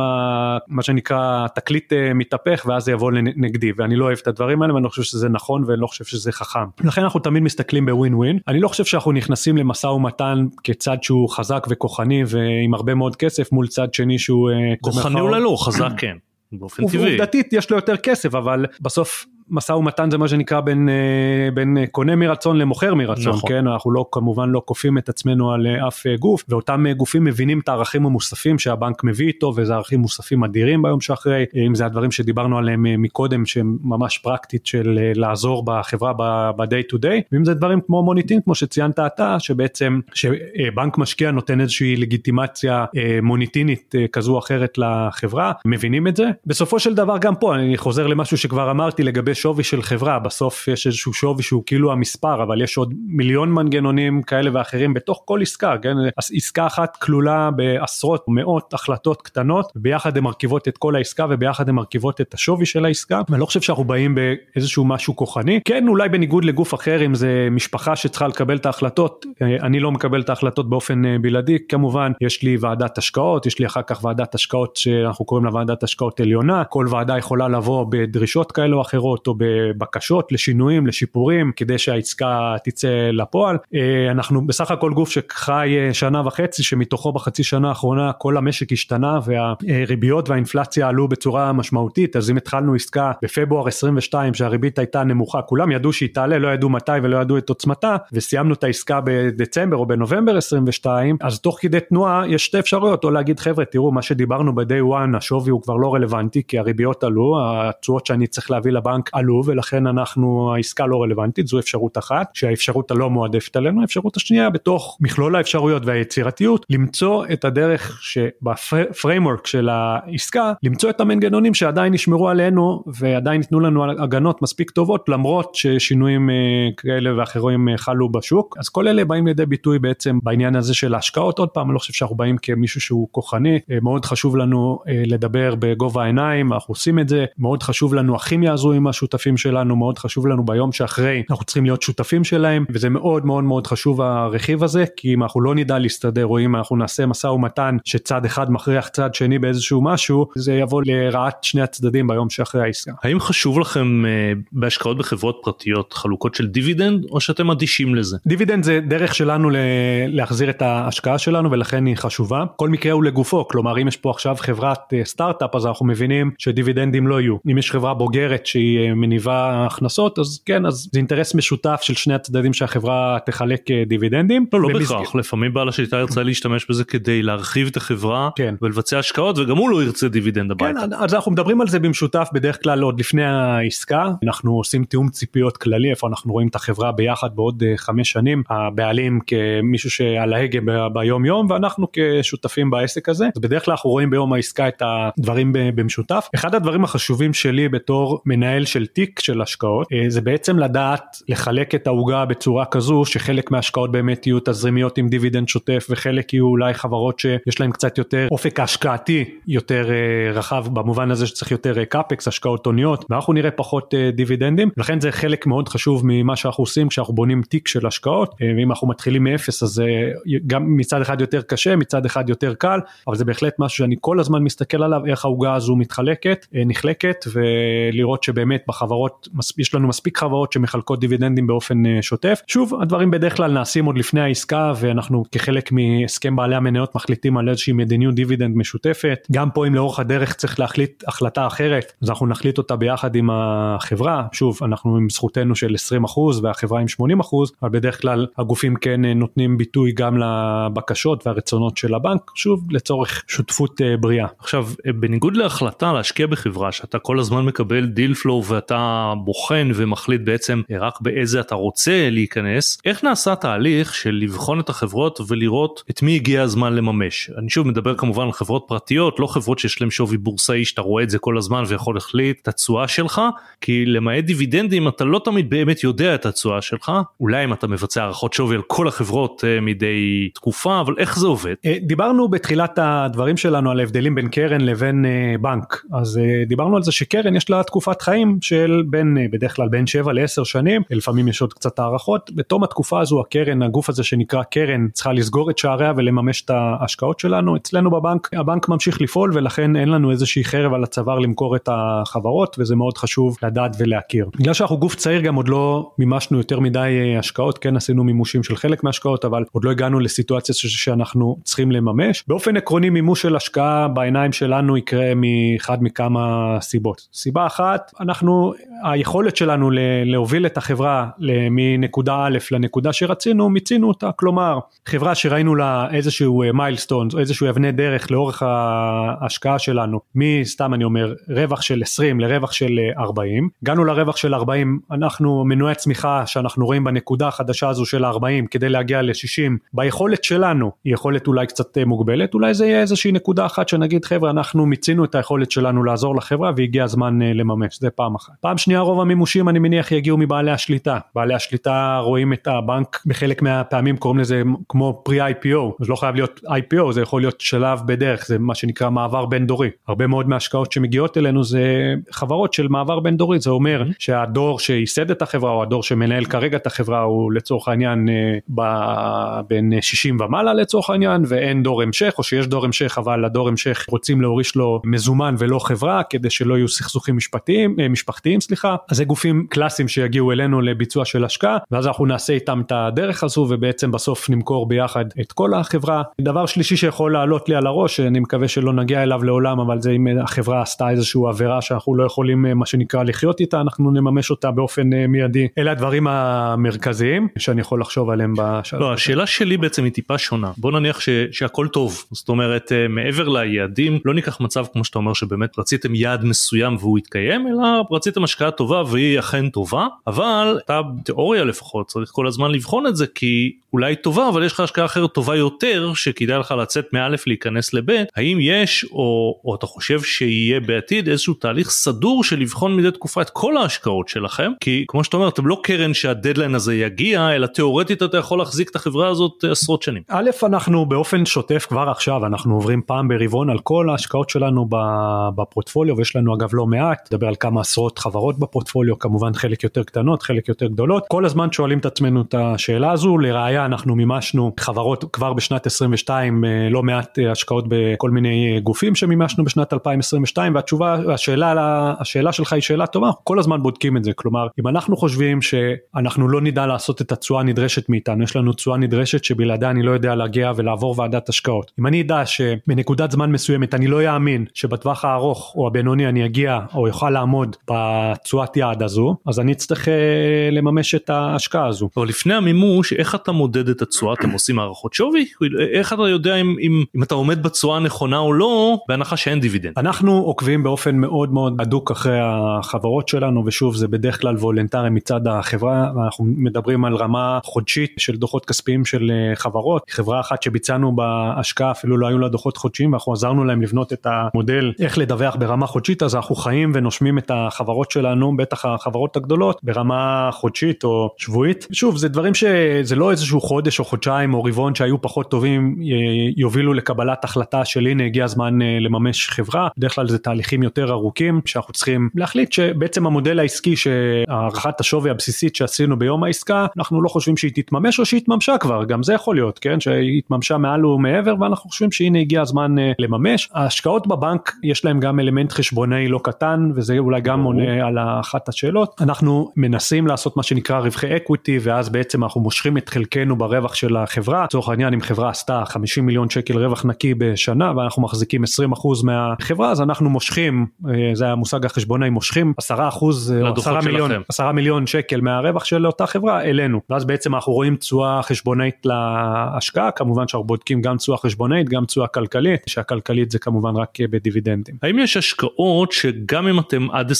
מה שנקרא תקליט אה, מתהפך ואז זה יבוא נגדי ואני לא אוהב את הדברים האלה ואני לא חושב שזה נכון ואני לא חושב שזה חכם. לכן אנחנו תמיד מסתכלים בווין ווין אני לא חושב שאנחנו נכנסים למשא ומתן כצד שהוא חזק וכוחני ועם הרבה מאוד כסף מול צד שני שהוא כוחני אולי לא חזק כן באופן טבעי. עובדתית יש לו יותר כסף אבל בסוף משא ומתן זה מה שנקרא בין, אה, בין קונה מרצון למוכר מרצון, נכון. כן, אנחנו לא כמובן לא כופים את עצמנו על אה, אף אה, גוף, ואותם גופים מבינים את הערכים המוספים שהבנק מביא איתו, וזה ערכים מוספים אדירים ביום שאחרי, אם זה הדברים שדיברנו עליהם מקודם שהם ממש פרקטית של לעזור בחברה ב-day to day, ואם זה דברים כמו מוניטין כמו שציינת אתה, שבעצם שבנק משקיע נותן איזושהי לגיטימציה מוניטינית כזו או אחרת לחברה, מבינים את זה. בסופו של דבר גם פה אני חוזר למשהו שכבר אמרתי לגבי שווי של חברה, בסוף יש איזשהו שווי שהוא כאילו המספר, אבל יש עוד מיליון מנגנונים כאלה ואחרים בתוך כל עסקה, כן? עסקה אחת כלולה בעשרות, מאות החלטות קטנות, וביחד הן מרכיבות את כל העסקה וביחד הן מרכיבות את השווי של העסקה, ואני לא חושב שאנחנו באים באיזשהו משהו כוחני, כן אולי בניגוד לגוף אחר, אם זה משפחה שצריכה לקבל את ההחלטות, אני לא מקבל את ההחלטות באופן אה, בלעדי, כמובן, יש לי ועדת השקעות, יש לי אחר כך ועדת השקעות שאנחנו קוראים לה ועדת השקעות עליונה, כל ועדה יכולה לבוא בדרישות כאלה או אחרות, או בבקשות לשינויים, לשיפורים, כדי שהעסקה תצא לפועל. אה, אנחנו בסך הכל גוף שחי אה, שנה וחצי, שמתוכו בחצי שנה האחרונה כל המשק השתנה והריביות והאינפלציה עלו בצורה משמעותית, אז אם התחלנו עסקה בפברואר 22 שהריבית הייתה נמוכה, כולם ידעו שהיא תעלה, לא ידעו מתי ולא ידעו את עוצמתה, וסיימנו את העסקה בדצמבר או בנובמבר 22, אז תוך כדי תנועה יש שתי אפשרויות, או להגיד חבר'ה תראו מה שדיברנו ב-day one השווי הוא כבר לא רלוונטי כי הריביות עלו, התשואות שאני צריך להביא לבנק עלו ולכן אנחנו העסקה לא רלוונטית זו אפשרות אחת שהאפשרות הלא מועדפת עלינו האפשרות השנייה בתוך מכלול האפשרויות והיצירתיות למצוא את הדרך שבפריימורק של העסקה למצוא את המנגנונים שעדיין ישמרו עלינו ועדיין ייתנו לנו הגנות מספיק טובות למרות ששינויים אה, כאלה ואחרים אה, חלו בשוק. אז כל אלה באים לידי ביטוי בעצם בעניין הזה של ההשקעות. עוד פעם אני לא חושב שאנחנו באים כמישהו שהוא כוחני. אה, מאוד חשוב לנו לדבר בגובה העיניים אנחנו עושים את זה. מאוד חשוב לנו הכימיה הזו עם השותפים שלנו, מאוד חשוב לנו ביום שאחרי, אנחנו צריכים להיות שותפים שלהם, וזה מאוד מאוד מאוד חשוב הרכיב הזה, כי אם אנחנו לא נדע להסתדר, או אם אנחנו נעשה משא ומתן שצד אחד מכריח צד שני באיזשהו משהו, זה יבוא לרעת שני הצדדים ביום שאחרי העסקה. האם חשוב לכם אה, בהשקעות בחברות פרטיות חלוקות של דיבידנד, או שאתם אדישים לזה? דיבידנד זה דרך שלנו להחזיר את ההשקעה שלנו, ולכן היא חשובה. כל מקרה הוא לגופו, כלומר אם יש פה עכשיו חברת אה, סטארט-אפ, אז אנחנו מבינים שדיבידנדים לא יהיו. אם יש חברה בוגרת שהיא אה, מניבה הכנסות אז כן אז זה אינטרס משותף של שני הצדדים שהחברה תחלק אה, דיבידנדים. לא לא בהכרח לפעמים בעל השליטה ירצה להשתמש בזה כדי להרחיב את החברה כן. ולבצע השקעות וגם הוא לא ירצה דיבידנד הביתה. כן, אז אנחנו מדברים על זה במשותף בדרך כלל עוד לפני העסקה אנחנו עושים תיאום ציפיות כללי איפה אנחנו רואים את החברה ביחד בעוד אה, חמש שנים הבעלים כמישהו שעל ההגה ביום יום ואנחנו כשותפים בעסק הזה אז בדרך כלל אנחנו רואים ביום העסקה את הדברים במשותף. אחד הדברים החשובים שלי בתור מנהל של תיק של השקעות אה, זה בעצם לדעת לחלק את העוגה בצורה כזו שחלק מההשקעות באמת יהיו תזרימיות עם דיבידנד שוטף וחלק יהיו אולי חברות שיש להן קצת יותר אופק השקעתי יותר אה, רחב במובן הזה שצריך יותר CapEx אה, השקעות הוניות ואנחנו נראה פחות דיבידנדים לכן זה חלק מאוד חשוב ממה שאנחנו עושים כשאנחנו בונים תיק של השקעות ואם אנחנו מתחילים מאפס אז זה גם מצד אחד יותר קשה מצד אחד יותר קל אבל זה בהחלט משהו שאני כל הזמן מסתכל עליו איך העוגה הזו מתחלקת נחלקת ולראות שבאמת בחברות, יש לנו מספיק חברות שמחלקות דיבידנדים באופן אה, שוטף. שוב, הדברים בדרך כלל נעשים עוד לפני העסקה ואנחנו כחלק מהסכם בעלי המניות מחליטים על איזושהי מדיניות דיבידנד משותפת. גם פה אם לאורך הדרך צריך להחליט החלטה אחרת, אז אנחנו נחליט אותה ביחד עם החברה. שוב, אנחנו עם זכותנו של 20% והחברה עם 80%, אבל בדרך כלל הגופים כן אה, נותנים ביטוי גם לבקשות והרצונות של הבנק, שוב, לצורך שותפות אה, בריאה. עכשיו, בניגוד להחלטה להשקיע בחברה שאתה כל הזמן מקבל deal flow ואתה בוחן ומחליט בעצם רק באיזה אתה רוצה להיכנס, איך נעשה תהליך של לבחון את החברות ולראות את מי הגיע הזמן לממש. אני שוב מדבר כמובן על חברות פרטיות, לא חברות שיש להן שווי בורסאי שאתה רואה את זה כל הזמן ויכול להחליט את התשואה שלך, כי למעט דיבידנדים אתה לא תמיד באמת יודע את התשואה שלך, אולי אם אתה מבצע הערכות שווי על כל החברות uh, מדי תקופה, אבל איך זה עובד? Uh, דיברנו בתחילת הדברים שלנו על ההבדלים בין קרן לבין uh, בנק, אז דיברנו על זה שקרן יש לה תקופת חיים של בין, uh, בדרך כלל בין 7 ל-10 שנים, לפעמים יש עוד קצת הערכות, בתום התקופה הזו הקרן, הגוף הזה שנקרא קרן, צריכה לסגור את שעריה ולממש את ההשקעות שלנו, אצלנו בבנק, הבנק ממשיך לפעול ולכן אין לנו איזושהי חרב על הצוואר למכור את החברות וזה מאוד חשוב לדעת ולהכיר. בגלל שאנחנו גוף צעיר גם עוד לא מימשנו יותר מדי השקעות, כן עשינו מימושים של חלק מההשקעות אבל עוד לא הגענו לסיטואציה שאנחנו צריכים לממש. באופן עקרוני מימוש של השקעה בעיניים שלנו יקרה מאחד מכמה סיבות. סיבה אחת, אנחנו, היכולת שלנו להוביל את החברה מנקודה א' לנקודה שרצינו, מיצינו אותה, כלומר חברה שראינו לה איזשהו מיילסטון, אה, איזשהו אבני דרך לאורך ההשקעה שלנו, מסתם אני אומר רווח של 20 לרווח של 40, אה, הגענו לרווח של 40, אנחנו מנועי צמיחה שאנחנו רואים בנקודה החדשה הזו של 40 כדי להגיע ל-60, ביכולת שלנו היא יכולת אולי קצת אה, מוגבלת, אולי זה יהיה איזושהי נקודה אחת שנגיד חבר'ה אנחנו מיצינו את היכולת שלנו לעזור לחברה והגיע הזמן לממש, זה פעם אחת. פעם שנייה רוב המימושים אני מניח יגיעו מבעלי השליטה, בעלי השליטה רואים את הבנק בחלק מהפעמים קוראים לזה כמו פרי IPO, זה לא חייב להיות IPO, זה יכול להיות שלב בדרך, זה מה שנקרא מעבר בין דורי. הרבה מאוד מההשקעות שמגיעות אלינו זה חברות של מעבר בין דורי, זה אומר mm-hmm. שהדור שייסד את החברה או הדור שמנהל כרגע את החברה הוא לצורך העניין אה, ב... בין 60 ומעלה לצורך העניין ואין דור המשך או שיש דור המשך אבל הדור המשך רוצים להוריש לו מזומן ולא חברה כדי שלא יהיו סכסוכים משפטיים, אה, משפחתיים סליחה, אז זה גופים קלאסיים שיגיעו אלינו לביצוע של השקעה ואז אנחנו נעשה איתם את הדרך הזו ובעצם בסוף נמכור ביחד את כל החברה. דבר שלישי שיכול לעלות לי על הראש, אני מקווה שלא נגיע אליו לעולם, אבל זה אם החברה עשתה איזושהי עבירה שאנחנו לא יכולים מה שנקרא לחיות איתה, אנחנו נממש אותה באופן אה, מיידי. אלה הדברים המרכזיים שאני יכול לחשוב עליהם בשלב. לא, השאלה שלי בעצם היא טיפה שונה. בוא נניח ש, שהכל טוב, זאת אומרת אה, מעבר ליעדים, לא ניקח מצב כמו שאתה אומר שבאמת רציתם יעד מסוים והוא יתקיים, אלא רציתם השקעה טובה והיא אכן טובה, אבל אתה תיאוריה לפחות צריך כל הזמן לבחון את זה כי אולי טובה אבל יש לך השקעה אחרת טובה יותר שכדאי לך לצאת מאלף להיכנס לבית האם יש או, או אתה חושב שיהיה בעתיד איזשהו תהליך סדור של לבחון מדי תקופה את כל ההשקעות שלכם כי כמו שאתה אומר אתם לא קרן שהדדליין הזה יגיע אלא תאורטית אתה יכול להחזיק את החברה הזאת עשרות שנים. א' אנחנו באופן שוטף כבר עכשיו אנחנו עוברים פעם ברבעון על כל ההשקעות שלנו בפורטפוליו ויש לנו אגב לא מעט נדבר על כמה עשרות חברות בפורטפוליו כמובן חלק יותר קטנות חלק יותר גדולות. כל הזמן שואלים את עצמנו את השאלה הזו. לראיה אנחנו מימשנו חברות כבר בשנת 22 אה, לא מעט אה, השקעות בכל מיני אה, גופים שמימשנו בשנת 2022 והתשובה השאלה השאלה שלך היא שאלה טובה. כל הזמן בודקים את זה. כלומר אם אנחנו חושבים שאנחנו לא נדע לעשות את התשואה הנדרשת מאיתנו יש לנו תשואה נדרשת שבלעדיה אני לא יודע להגיע ולעבור ועדת השקעות. אם אני אדע שבנקודת זמן מסוימת אני לא אאמין שבטווח הארוך או הבינוני אני אגיע או יוכל לעמוד בתשואת יעד הזו אז אני אצטרך לממש את ההשקעה הזו. אבל לפני המימוש איך אתה מודד את התשואה אתם עושים הערכות שווי? איך אתה יודע אם, אם, אם אתה עומד בתשואה הנכונה או לא בהנחה שאין דיבידנד. אנחנו עוקבים באופן מאוד מאוד הדוק אחרי החברות שלנו ושוב זה בדרך כלל וולנטרי מצד החברה. אנחנו מדברים על רמה חודשית של דוחות כספיים של אה, חברות. חברה אחת שביצענו בהשקעה אפילו לא היו לה דוחות חודשיים ואנחנו עזרנו להם לבנות את המודל איך לדווח ברמה חודשית אז אנחנו חיים ונושמים את החברות שלנו בטח החברות הגדולות ברמה חודשית או שבועית. שוב זה דברים שזה לא איזשהו חודש או חודשיים או רבעון שהיו פחות טובים יובילו לקבלת החלטה של הנה הגיע הזמן אה, לממש חברה. בדרך כלל זה תהליכים יותר ארוכים שאנחנו צריכים להחליט שבעצם המודל העסקי שהערכת השווי הבסיסית שעשינו ביום העסקה אנחנו לא חושבים שהיא תתממש או שהיא התממשה כבר. גם זה יכול להיות כן? שהיא התממשה מעל ומעבר ואנחנו חושבים שהנה הגיע הזמן אה, לממש. ההשקעות בבנק יש להם גם אלמנט חשבונאי לא קטן וזה אולי גם עונה על אחת השאלות. אנחנו מנסים לעשות מה שנקרא רווחי equity ואז בעצם אנחנו מושכים את חלקנו ברווח של החברה. לצורך העניין אם חברה עשתה 50 מיליון שקל רווח נקי בשנה ואנחנו מחזיקים 20% מהחברה אז אנחנו מושכים, אה, זה המושג החשבונאי, מושכים 10% או 10 מיליון, 10 מיליון שקל מהרווח של אותה חברה אלינו. ואז בעצם אנחנו רואים תשואה חשבונאית להשקעה, כמובן שאנחנו בודקים גם תשואה חשבונאית, גם תשואה כלכלית, שהכלכלית זה כמובן רק בדיבידנדים. האם יש השקעות שגם אם אתם עד 20%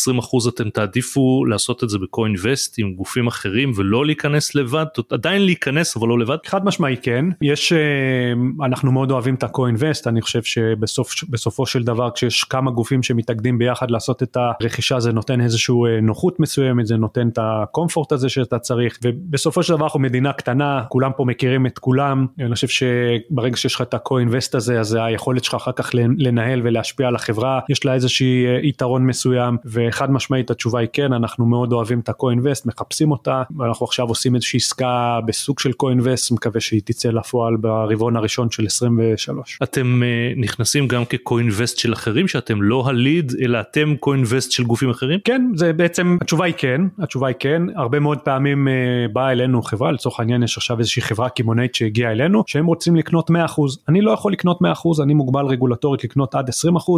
אתם תעדיפו לעשות את זה בקוינבסט עם גופים אחרים ולא להיכנס לבד, עדיין להיכנס אבל לא לבד? חד משמעי כן, יש, אה, אנחנו מאוד אוהבים את הקוינבסט, אני חושב שבסופו של דבר כשיש כמה גופים שמתאגדים ביחד לעשות את הרכישה זה נותן איזושהי אה, נוחות מסוימת, זה נותן את הקומפורט הזה שאתה צריך, ובסופו של דבר אנחנו מדינה קטנה, כולם פה מכירים את כולם, אני חושב שברגע שיש לך את ה-co-invest הזה, אז היכולת שלך אחר כך לנהל ולהשפיע על החברה, יש לה איזושהי אה, יתרון מסוים, וחד משמעית התשובה היא כן, אנחנו מאוד אוהבים את ה-co-invest, מחפשים אותה, ואנחנו עכשיו עושים איזושהי עסקה בסוג של co-invest, מקווה שהיא תצא לפועל ברבעון הראשון של 23. אתם uh, נכנסים גם כ-co-invest של אחרים, שאתם לא הליד, אלא אתם co-invest של גופים אחרים? כן, זה בעצם, התשובה היא כן, התשובה היא כן, הרבה מאוד פעמים uh, באה אלינו חברה, לצורך העניין יש עכשיו איזושהי חברה קמעונאית שהגיעה אלינו, שהם רוצים לקנות 100%, אני לא יכול לקנות 100%, אני מוגבל רגולטורית לקנות עד 20%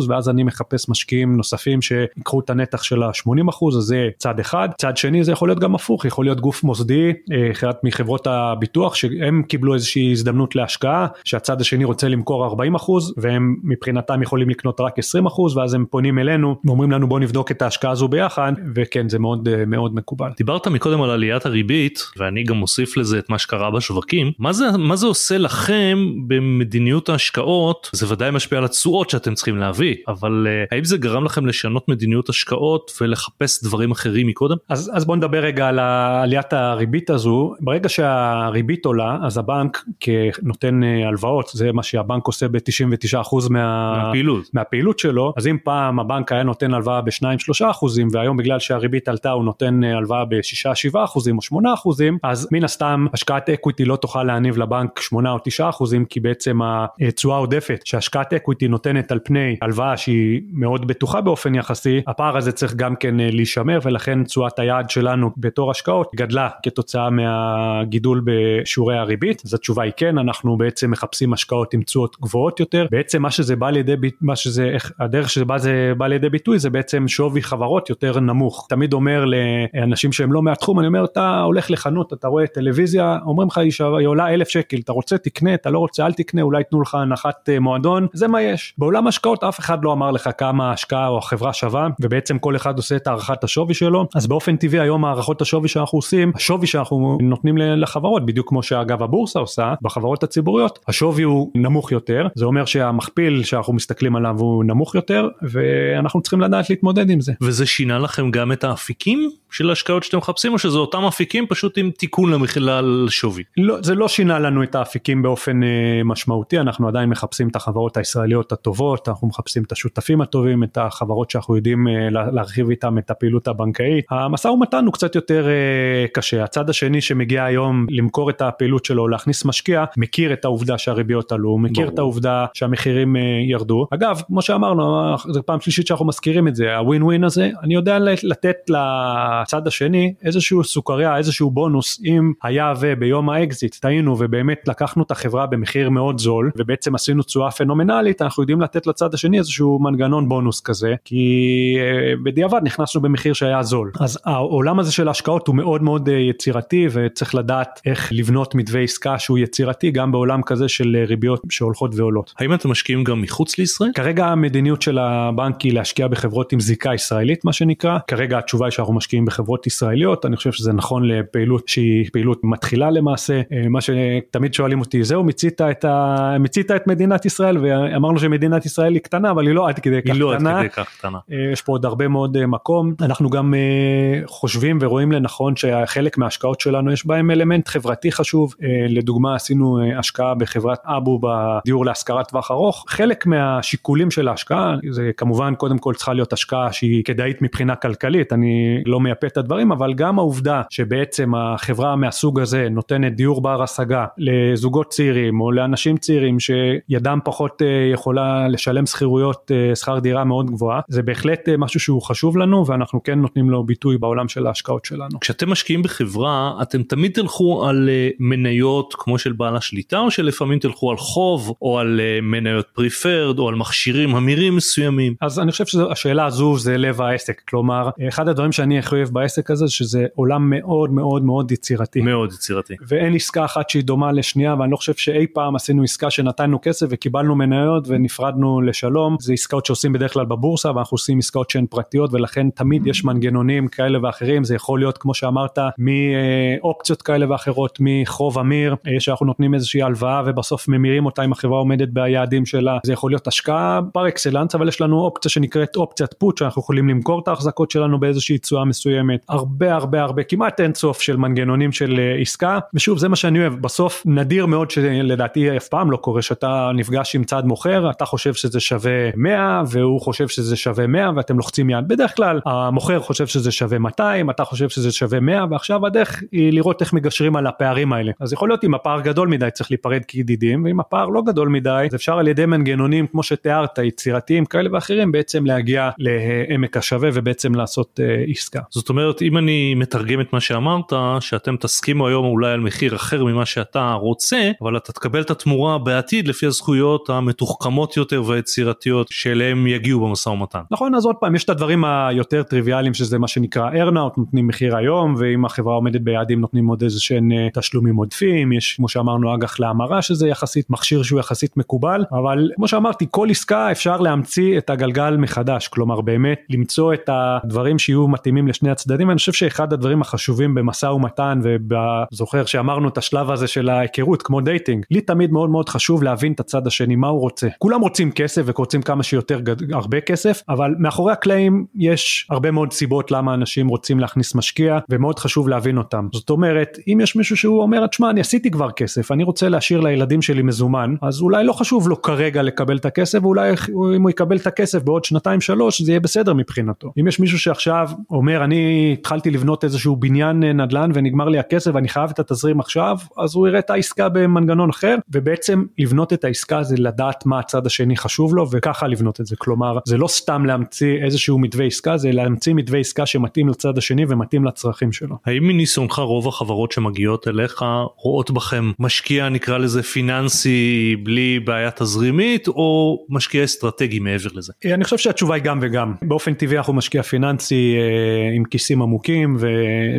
ואז אני מחפש משקיעים נוספים שיקחו את הנתח של ה-80% אז זה צד אחד, צד שני זה יכול להיות גם הפוך, יכול להיות גוף מוסדי, אה, אחת מחברות הביטוח שהם קיבלו איזושהי הזדמנות להשקעה, שהצד השני רוצה למכור 40% והם מבחינתם יכולים לקנות רק 20% ואז הם פונים אלינו ואומרים לנו בוא נבדוק את ההשקעה הזו ביחד. וכן זה מאוד אה, מאוד מקובל. דיברת מקודם על עליית הריבית ואני גם מוסיף לזה את מה שקרה בשווקים, מה זה, מה זה עושה לכם במדיניות ההשקעות, זה ודאי משפיע על התשואות שאתם צריכים להביא, אבל uh, האם זה גרם לכם לשנות מדיניות השקעות ולחפש דברים אחרים מקודם? אז, אז בוא נדבר רגע על עליית הריבית הזו, ברגע שהריבית עולה אז הבנק כנותן אה, הלוואות, זה מה שהבנק עושה ב-99% מה... מהפעילות. מהפעילות שלו, אז אם פעם הבנק היה נותן הלוואה ב-2-3% והיום בגלל שהריבית עלתה הוא נותן אה, הלוואה ב-6-7% או 8% אז מן הסתם השקעת equity לא תוכל להניב לבנק 8 או 9 אחוזים כי בעצם התשואה העודפת שהשקעת equity נותנת על פני הלוואה שהיא מאוד בטוחה באופן יחסי הפער הזה צריך גם כן אה, להישמר ולכן תשואת היעד שלנו בתור השקעות גדלה כתוצאה מהגידול בשיעורי הריבית. אז התשובה היא כן אנחנו בעצם מחפשים השקעות עם תשואות גבוהות יותר. בעצם מה שזה בא לידי מה שזה איך הדרך בא זה בא לידי ביטוי זה בעצם שווי חברות יותר נמוך. תמיד אומר לאנשים שהם לא מהתחום אני אומר אתה הולך לחנות אתה רואה טלוויזיה אומרים לך היא עולה אלף שקל אתה רוצה תקנה אתה לא רוצה אל תקנה אולי תנו לך הנחת אה, מועדון זה מה יש. בעולם השקעות אף אחד לא אמר לך כמה ההשקעה או החברה שווה ובעצם כל אחד עושה את הערכת השווי שלו אז באופן טבעי היום הערכות השווי שאנחנו עושים השווי שאנחנו נותנים לחברות בדיוק כמו שאגב הבורסה עושה בחברות הציבוריות השווי הוא נמוך יותר זה אומר שהמכפיל שאנחנו מסתכלים עליו הוא נמוך יותר ואנחנו צריכים לדעת להתמודד עם זה. וזה שינה לכם גם את האפיקים של ההשקעות שאתם מחפשים או שזה אותם אפיקים פשוט עם תיקון למחילה לשווי? לא, זה לא שינה לנו את האפיקים באופן אה, משמעותי, אנחנו עדיין מחפשים את החברות הישראליות הטובות, אנחנו מחפשים את השותפים הטובים, את החברות שאנחנו יודעים אה, להרחיב איתם את הפעילות הבנקאית. המשא ומתן הוא קצת יותר אה, קשה, הצד השני שמגיע היום למכור את הפעילות שלו, להכניס משקיע, מכיר את העובדה שהריביות עלו, מכיר ברור. את העובדה שהמחירים אה, ירדו. אגב, כמו שאמרנו, זו פעם שלישית שאנחנו מזכירים את זה, הווין ווין הזה, אני יודע לתת לצד השני איזשהו סוכריה, איזשהו בונוס, אם היה וביום האקזיט טעינו ובאמת לקחנו את החברה במחיר מאוד זול ובעצם עשינו תשואה פנומנלית אנחנו יודעים לתת לצד השני איזשהו מנגנון בונוס כזה כי אה, בדיעבד נכנסנו במחיר שהיה זול אז העולם הזה של ההשקעות הוא מאוד מאוד אה, יצירתי וצריך לדעת איך לבנות מתווה עסקה שהוא יצירתי גם בעולם כזה של אה, ריביות שהולכות ועולות. האם אתם משקיעים גם מחוץ לישראל? כרגע המדיניות של הבנק היא להשקיע בחברות עם זיקה ישראלית מה שנקרא כרגע התשובה היא שאנחנו משקיעים בחברות ישראליות אני חושב שזה נכון לפעילות שהיא פעילות מתחילה למעשה מה שתמיד שואלים אותי זהו מיצית את, ה... מיצית את מדינת ישראל ואמרנו שמדינת ישראל היא קטנה אבל היא לא עד כדי כך לא קטנה. עד כדי כך קטנה. אה, יש פה עוד הרבה מאוד אה, מקום. אנחנו גם אה, חושבים ורואים לנכון שחלק מההשקעות שלנו יש בהם אלמנט חברתי חשוב. לדוגמה עשינו השקעה בחברת אבו בדיור להשכרת טווח ארוך. חלק מהשיקולים של ההשקעה זה כמובן קודם כל צריכה להיות השקעה שהיא כדאית מבחינה כלכלית אני לא לייפה את הדברים, אבל גם העובדה שבעצם החברה מהסוג הזה נותנת דיור בר השגה לזוגות צעירים או לאנשים צעירים שידם פחות יכולה לשלם שכירויות, שכר דירה מאוד גבוהה, זה בהחלט משהו שהוא חשוב לנו ואנחנו כן נותנים לו ביטוי בעולם של ההשקעות שלנו. כשאתם משקיעים בחברה, אתם תמיד תלכו על מניות כמו של בעל השליטה או שלפעמים תלכו על חוב או על מניות פריפרד או על מכשירים אמירים מסוימים? אז אני חושב שהשאלה הזו זה לב העסק, כלומר אחד הדברים שאני הכי אוהב בעסק הזה שזה עולם מאוד מאוד מאוד יצירתי. מאוד יצירתי. ואין עסקה אחת שהיא דומה לשנייה ואני לא חושב שאי פעם עשינו עסקה שנתנו כסף וקיבלנו מניות ונפרדנו לשלום, זה עסקאות שעושים בדרך כלל בבורסה ואנחנו עושים עסקאות שהן פרטיות ולכן תמיד יש מנגנונים כאלה ואחרים, זה יכול להיות כמו שאמרת מאופציות כאלה ואחרות, מחוב אמיר, שאנחנו נותנים איזושהי הלוואה ובסוף ממירים אותה אם החברה עומדת ביעדים שלה, זה יכול להיות השקעה פר אקסלנס אבל יש לנו אופציה שנקראת אופציית פוט שאנחנו יכולים למכור את ההחזקות שלנו באיזושהי תשואה מסוימת, הרבה הרבה הרבה כמעט אין סוף של מנגנונים של אה, עסקה. ושוב זה מה שאני אוהב. בסוף נדיר מאוד שלדעתי אף פעם לא קורה שאתה נפגש עם צד מוכר אתה חושב שזה שווה 100 והוא חושב שזה שווה 100 ואתם לוחצים יד. בדרך כלל המוכר חושב שזה שווה 200 אתה חושב שזה שווה 100 ועכשיו הדרך היא לראות איך מגשרים על הפערים האלה אז יכול להיות אם הפער גדול מדי צריך להיפרד כידידים ואם הפער לא גדול מדי אז אפשר על ידי מנגנונים כמו שתיארת יצירתיים כאלה ואחרים בעצם להגיע לעמק השווה ובעצם לעשות uh, עסקה. זאת אומרת אם אני מתרגם את מה שאמרת שאתם תסכימו היום אולי על מחיר אחר ממה שאתה רוצה אבל אתה תקבל את התמורה בעתיד לפי הזכויות המתוחכמות יותר והיצירתיות שאליהם יגיעו במשא ומתן. נכון אז עוד פעם יש את הדברים היותר טריוויאליים שזה מה שנקרא earnout נותנים מחיר היום ואם החברה עומדת ביעדים נותנים עוד איזה שהם אה, תשלומים עודפים. יש כמו שאמרנו אג"ח להמרה שזה יחסית מכשיר שהוא יחסית מקובל אבל כמו שאמרתי כל עסקה אפשר להמציא את הגלגל מחדש. כלומר באמת למצוא את הדברים שיהיו מתאימים לשני הצדדים אני חושב שאחד הדברים החשובים במשא ומתן ואתה זוכר שאמרנו את השלב הזה של ההיכרות כמו dating לי תמיד מאוד מאוד חשוב להבין את הצד השני מה הוא רוצה. כולם רוצים כסף ורוצים כמה שיותר גד... הרבה כסף אבל מאחורי הקלעים יש הרבה מאוד סיבות למה אנשים רוצים להכניס משקיע ומאוד חשוב להבין אותם. זאת אומרת אם יש מישהו שהוא אומר תשמע אני עשיתי כבר כסף אני רוצה להשאיר לילדים שלי מזומן אז אולי לא חשוב לו כרגע לקבל את הכסף ואולי אם הוא יקבל את הכסף בעוד שנתיים שלוש זה יהיה בסדר מבחינתו. אם יש מישהו שעכשיו אומר אני התחלתי לבנות איזשהו בניין אה, נדל"ן ונגמר לי הכסף ואני חייב את התזרים עכשיו אז הוא יראה את העסקה במנגנון אחר ובעצם לבנות את העסקה זה לדעת מה הצד השני חשוב לו וככה לבנות את זה. כלומר זה לא סתם להמציא איזשהו מתווה עסקה זה להמציא מתווה עסקה שמתאים לצד השני ומתאים לצרכים שלו. האם מניסיונך רוב החברות שמגיעות אליך רואות בכם משקיע נקרא לזה פיננסי בלי בעיה תזרימית או משקיע אסטרטגי מעבר לזה? אני חושב שהתשובה היא גם וגם באופן טבעי אנחנו משקיע פיננסי אה, עם כיסים עמוקים ו,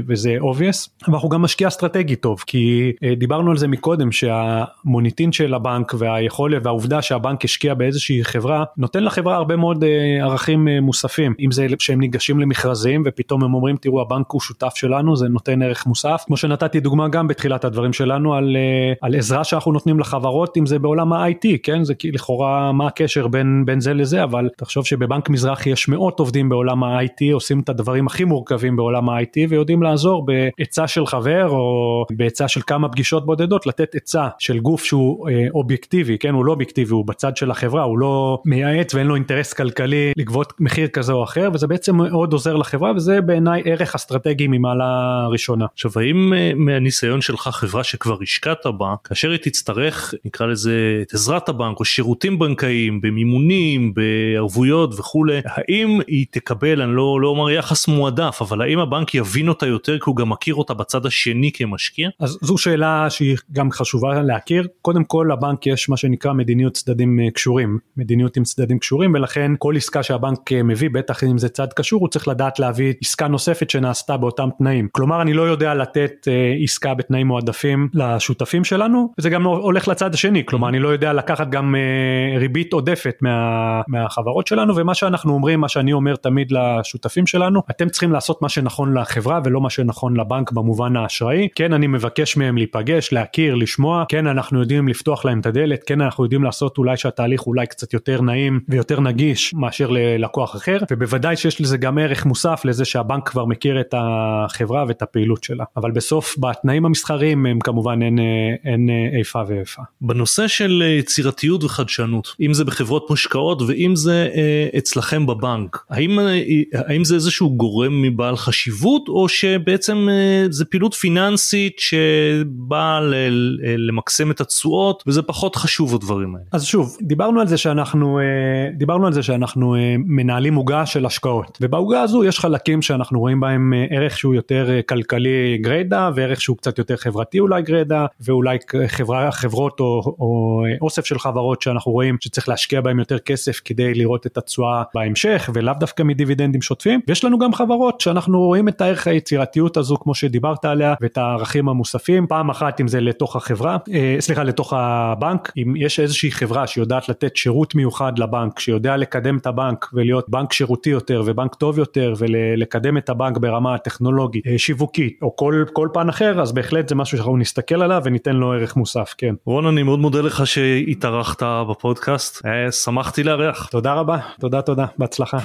וזה obvious אבל אנחנו גם משקיע אסטרטגי טוב כי אה, דיברנו על זה מקודם שהמוניטין של הבנק והיכולת והעובדה שהבנק השקיע באיזושהי חברה נותן לחברה הרבה מאוד אה, ערכים מוספים אם זה שהם ניגשים למכרזים ופתאום הם אומרים תראו הבנק הוא שותף שלנו זה נותן ערך מוסף. כמו שנתתי דוגמה גם בתחילת הדברים שלנו על, אה, על עזרה שאנחנו נותנים לחברות אם זה בעולם ה-IT כן? זה לכאורה מה הקשר בין, בין זה לזה? אבל תחשוב שבבנק מזרחי יש מאות עובדים בעולם ה-IT עושים את הדברים הכי מורכבים בעולם ה-IT ויודעים לעזור בעצה של חבר או בעצה של כמה פגישות בודדות לתת עצה של גוף שהוא אה, אובייקטיבי כן? הוא לא אובייקטיבי הוא בצד של החברה הוא לא מייעץ ואין לו אינטרס כלכלי לגבות מחיר כזה או אחר וזה בעצם מאוד עוזר לחברה וזה בעיניי ערך אסטרטגי ממעלה ראשונה. עכשיו האם אה, מהניסיון שלך חברה שכבר השקעת בה כאשר היא תצטרך נקרא לזה את עזרת הבנק או שירותים בנקאיים במימונים בערבויות וכולי האם היא תקבל אני לא, לא אומר יחס מועדף אבל האם הבנק יבין אותה יותר כי הוא גם מכיר אותה בצד השני כמשקיע? אז זו שאלה שהיא גם חשובה להכיר קודם כל לבנק יש מה שנקרא מדיניות צדדים אה, קשורים מדיניות עם צדדים קשורים ולכן כל עסקה שהבנק אה, מביא בטח אם זה צד קשור הוא צריך לדעת להביא עסקה נוספת שנעשתה באותם תנאים. כלומר אני לא יודע לתת אה, עסקה בתנאים מועדפים לשותפים שלנו וזה גם הולך לצד השני. כלומר אני לא יודע לקחת גם ריבית עודפת מה, מהחברות שלנו ומה שאנחנו אומרים מה שאני אומר תמיד לשותפים שלנו אתם צריכים לעשות מה שנכון לחברה ולא מה שנכון לבנק במובן האשראי. כן אני מבקש מהם להיפגש להכיר לשמוע. כן אנחנו יודעים לפתוח להם את הדלת. כן אנחנו יודעים לעשות אולי שהתהליך אולי קצת יותר נעים ויותר נגיש מאשר ללקוח אחר. ובוודאי שיש לזה גם ערך מוסף לזה שהבנק כבר מכיר את החברה ואת הפעילות שלה אבל בסוף בתנאים המסחריים הם כמובן אין, אין איפה ואיפה. בנושא של יצירתיות וחדשנות אם זה בחברות מושקעות ואם זה אה, אצלכם בבנק האם, אה, האם זה איזשהו גורם מבעל חשיבות או שבעצם אה, זה פעילות פיננסית שבאה למקסם את התשואות וזה פחות חשוב הדברים האלה. אז שוב דיברנו על זה שאנחנו אה, דיברנו על זה שאנחנו מנהלים עוגה של השקעות ובעוגה הזו יש חלקים שאנחנו רואים בהם ערך שהוא יותר כלכלי גריידה וערך שהוא קצת יותר חברתי אולי גריידה ואולי חברה חברות או, או אוסף של חברות שאנחנו רואים שצריך להשקיע בהם יותר כסף כדי לראות את התשואה בהמשך ולאו דווקא מדיבידנדים שוטפים. ויש לנו גם חברות שאנחנו רואים את הערך היצירתיות הזו כמו שדיברת עליה ואת הערכים המוספים. פעם אחת אם זה לתוך החברה אה, סליחה לתוך הבנק אם יש איזושהי חברה שיודעת לתת שירות מיוחד לבנק שיודע לקדם את הבנק ולהיות בנק שירותי יותר ובנק טוב יותר ולקדם את הבנק ברמה הטכנולוגית אה, שיווקית או כל, כל פן אחר אז בהחלט זה משהו שאנחנו נסתכל עליו וניתן לו ערך מוסף כן. רון אני מאוד מודה לך שהתארחת בפודקאסט אה, שמחתי לארח. תודה רבה תודה תודה בהצלחה.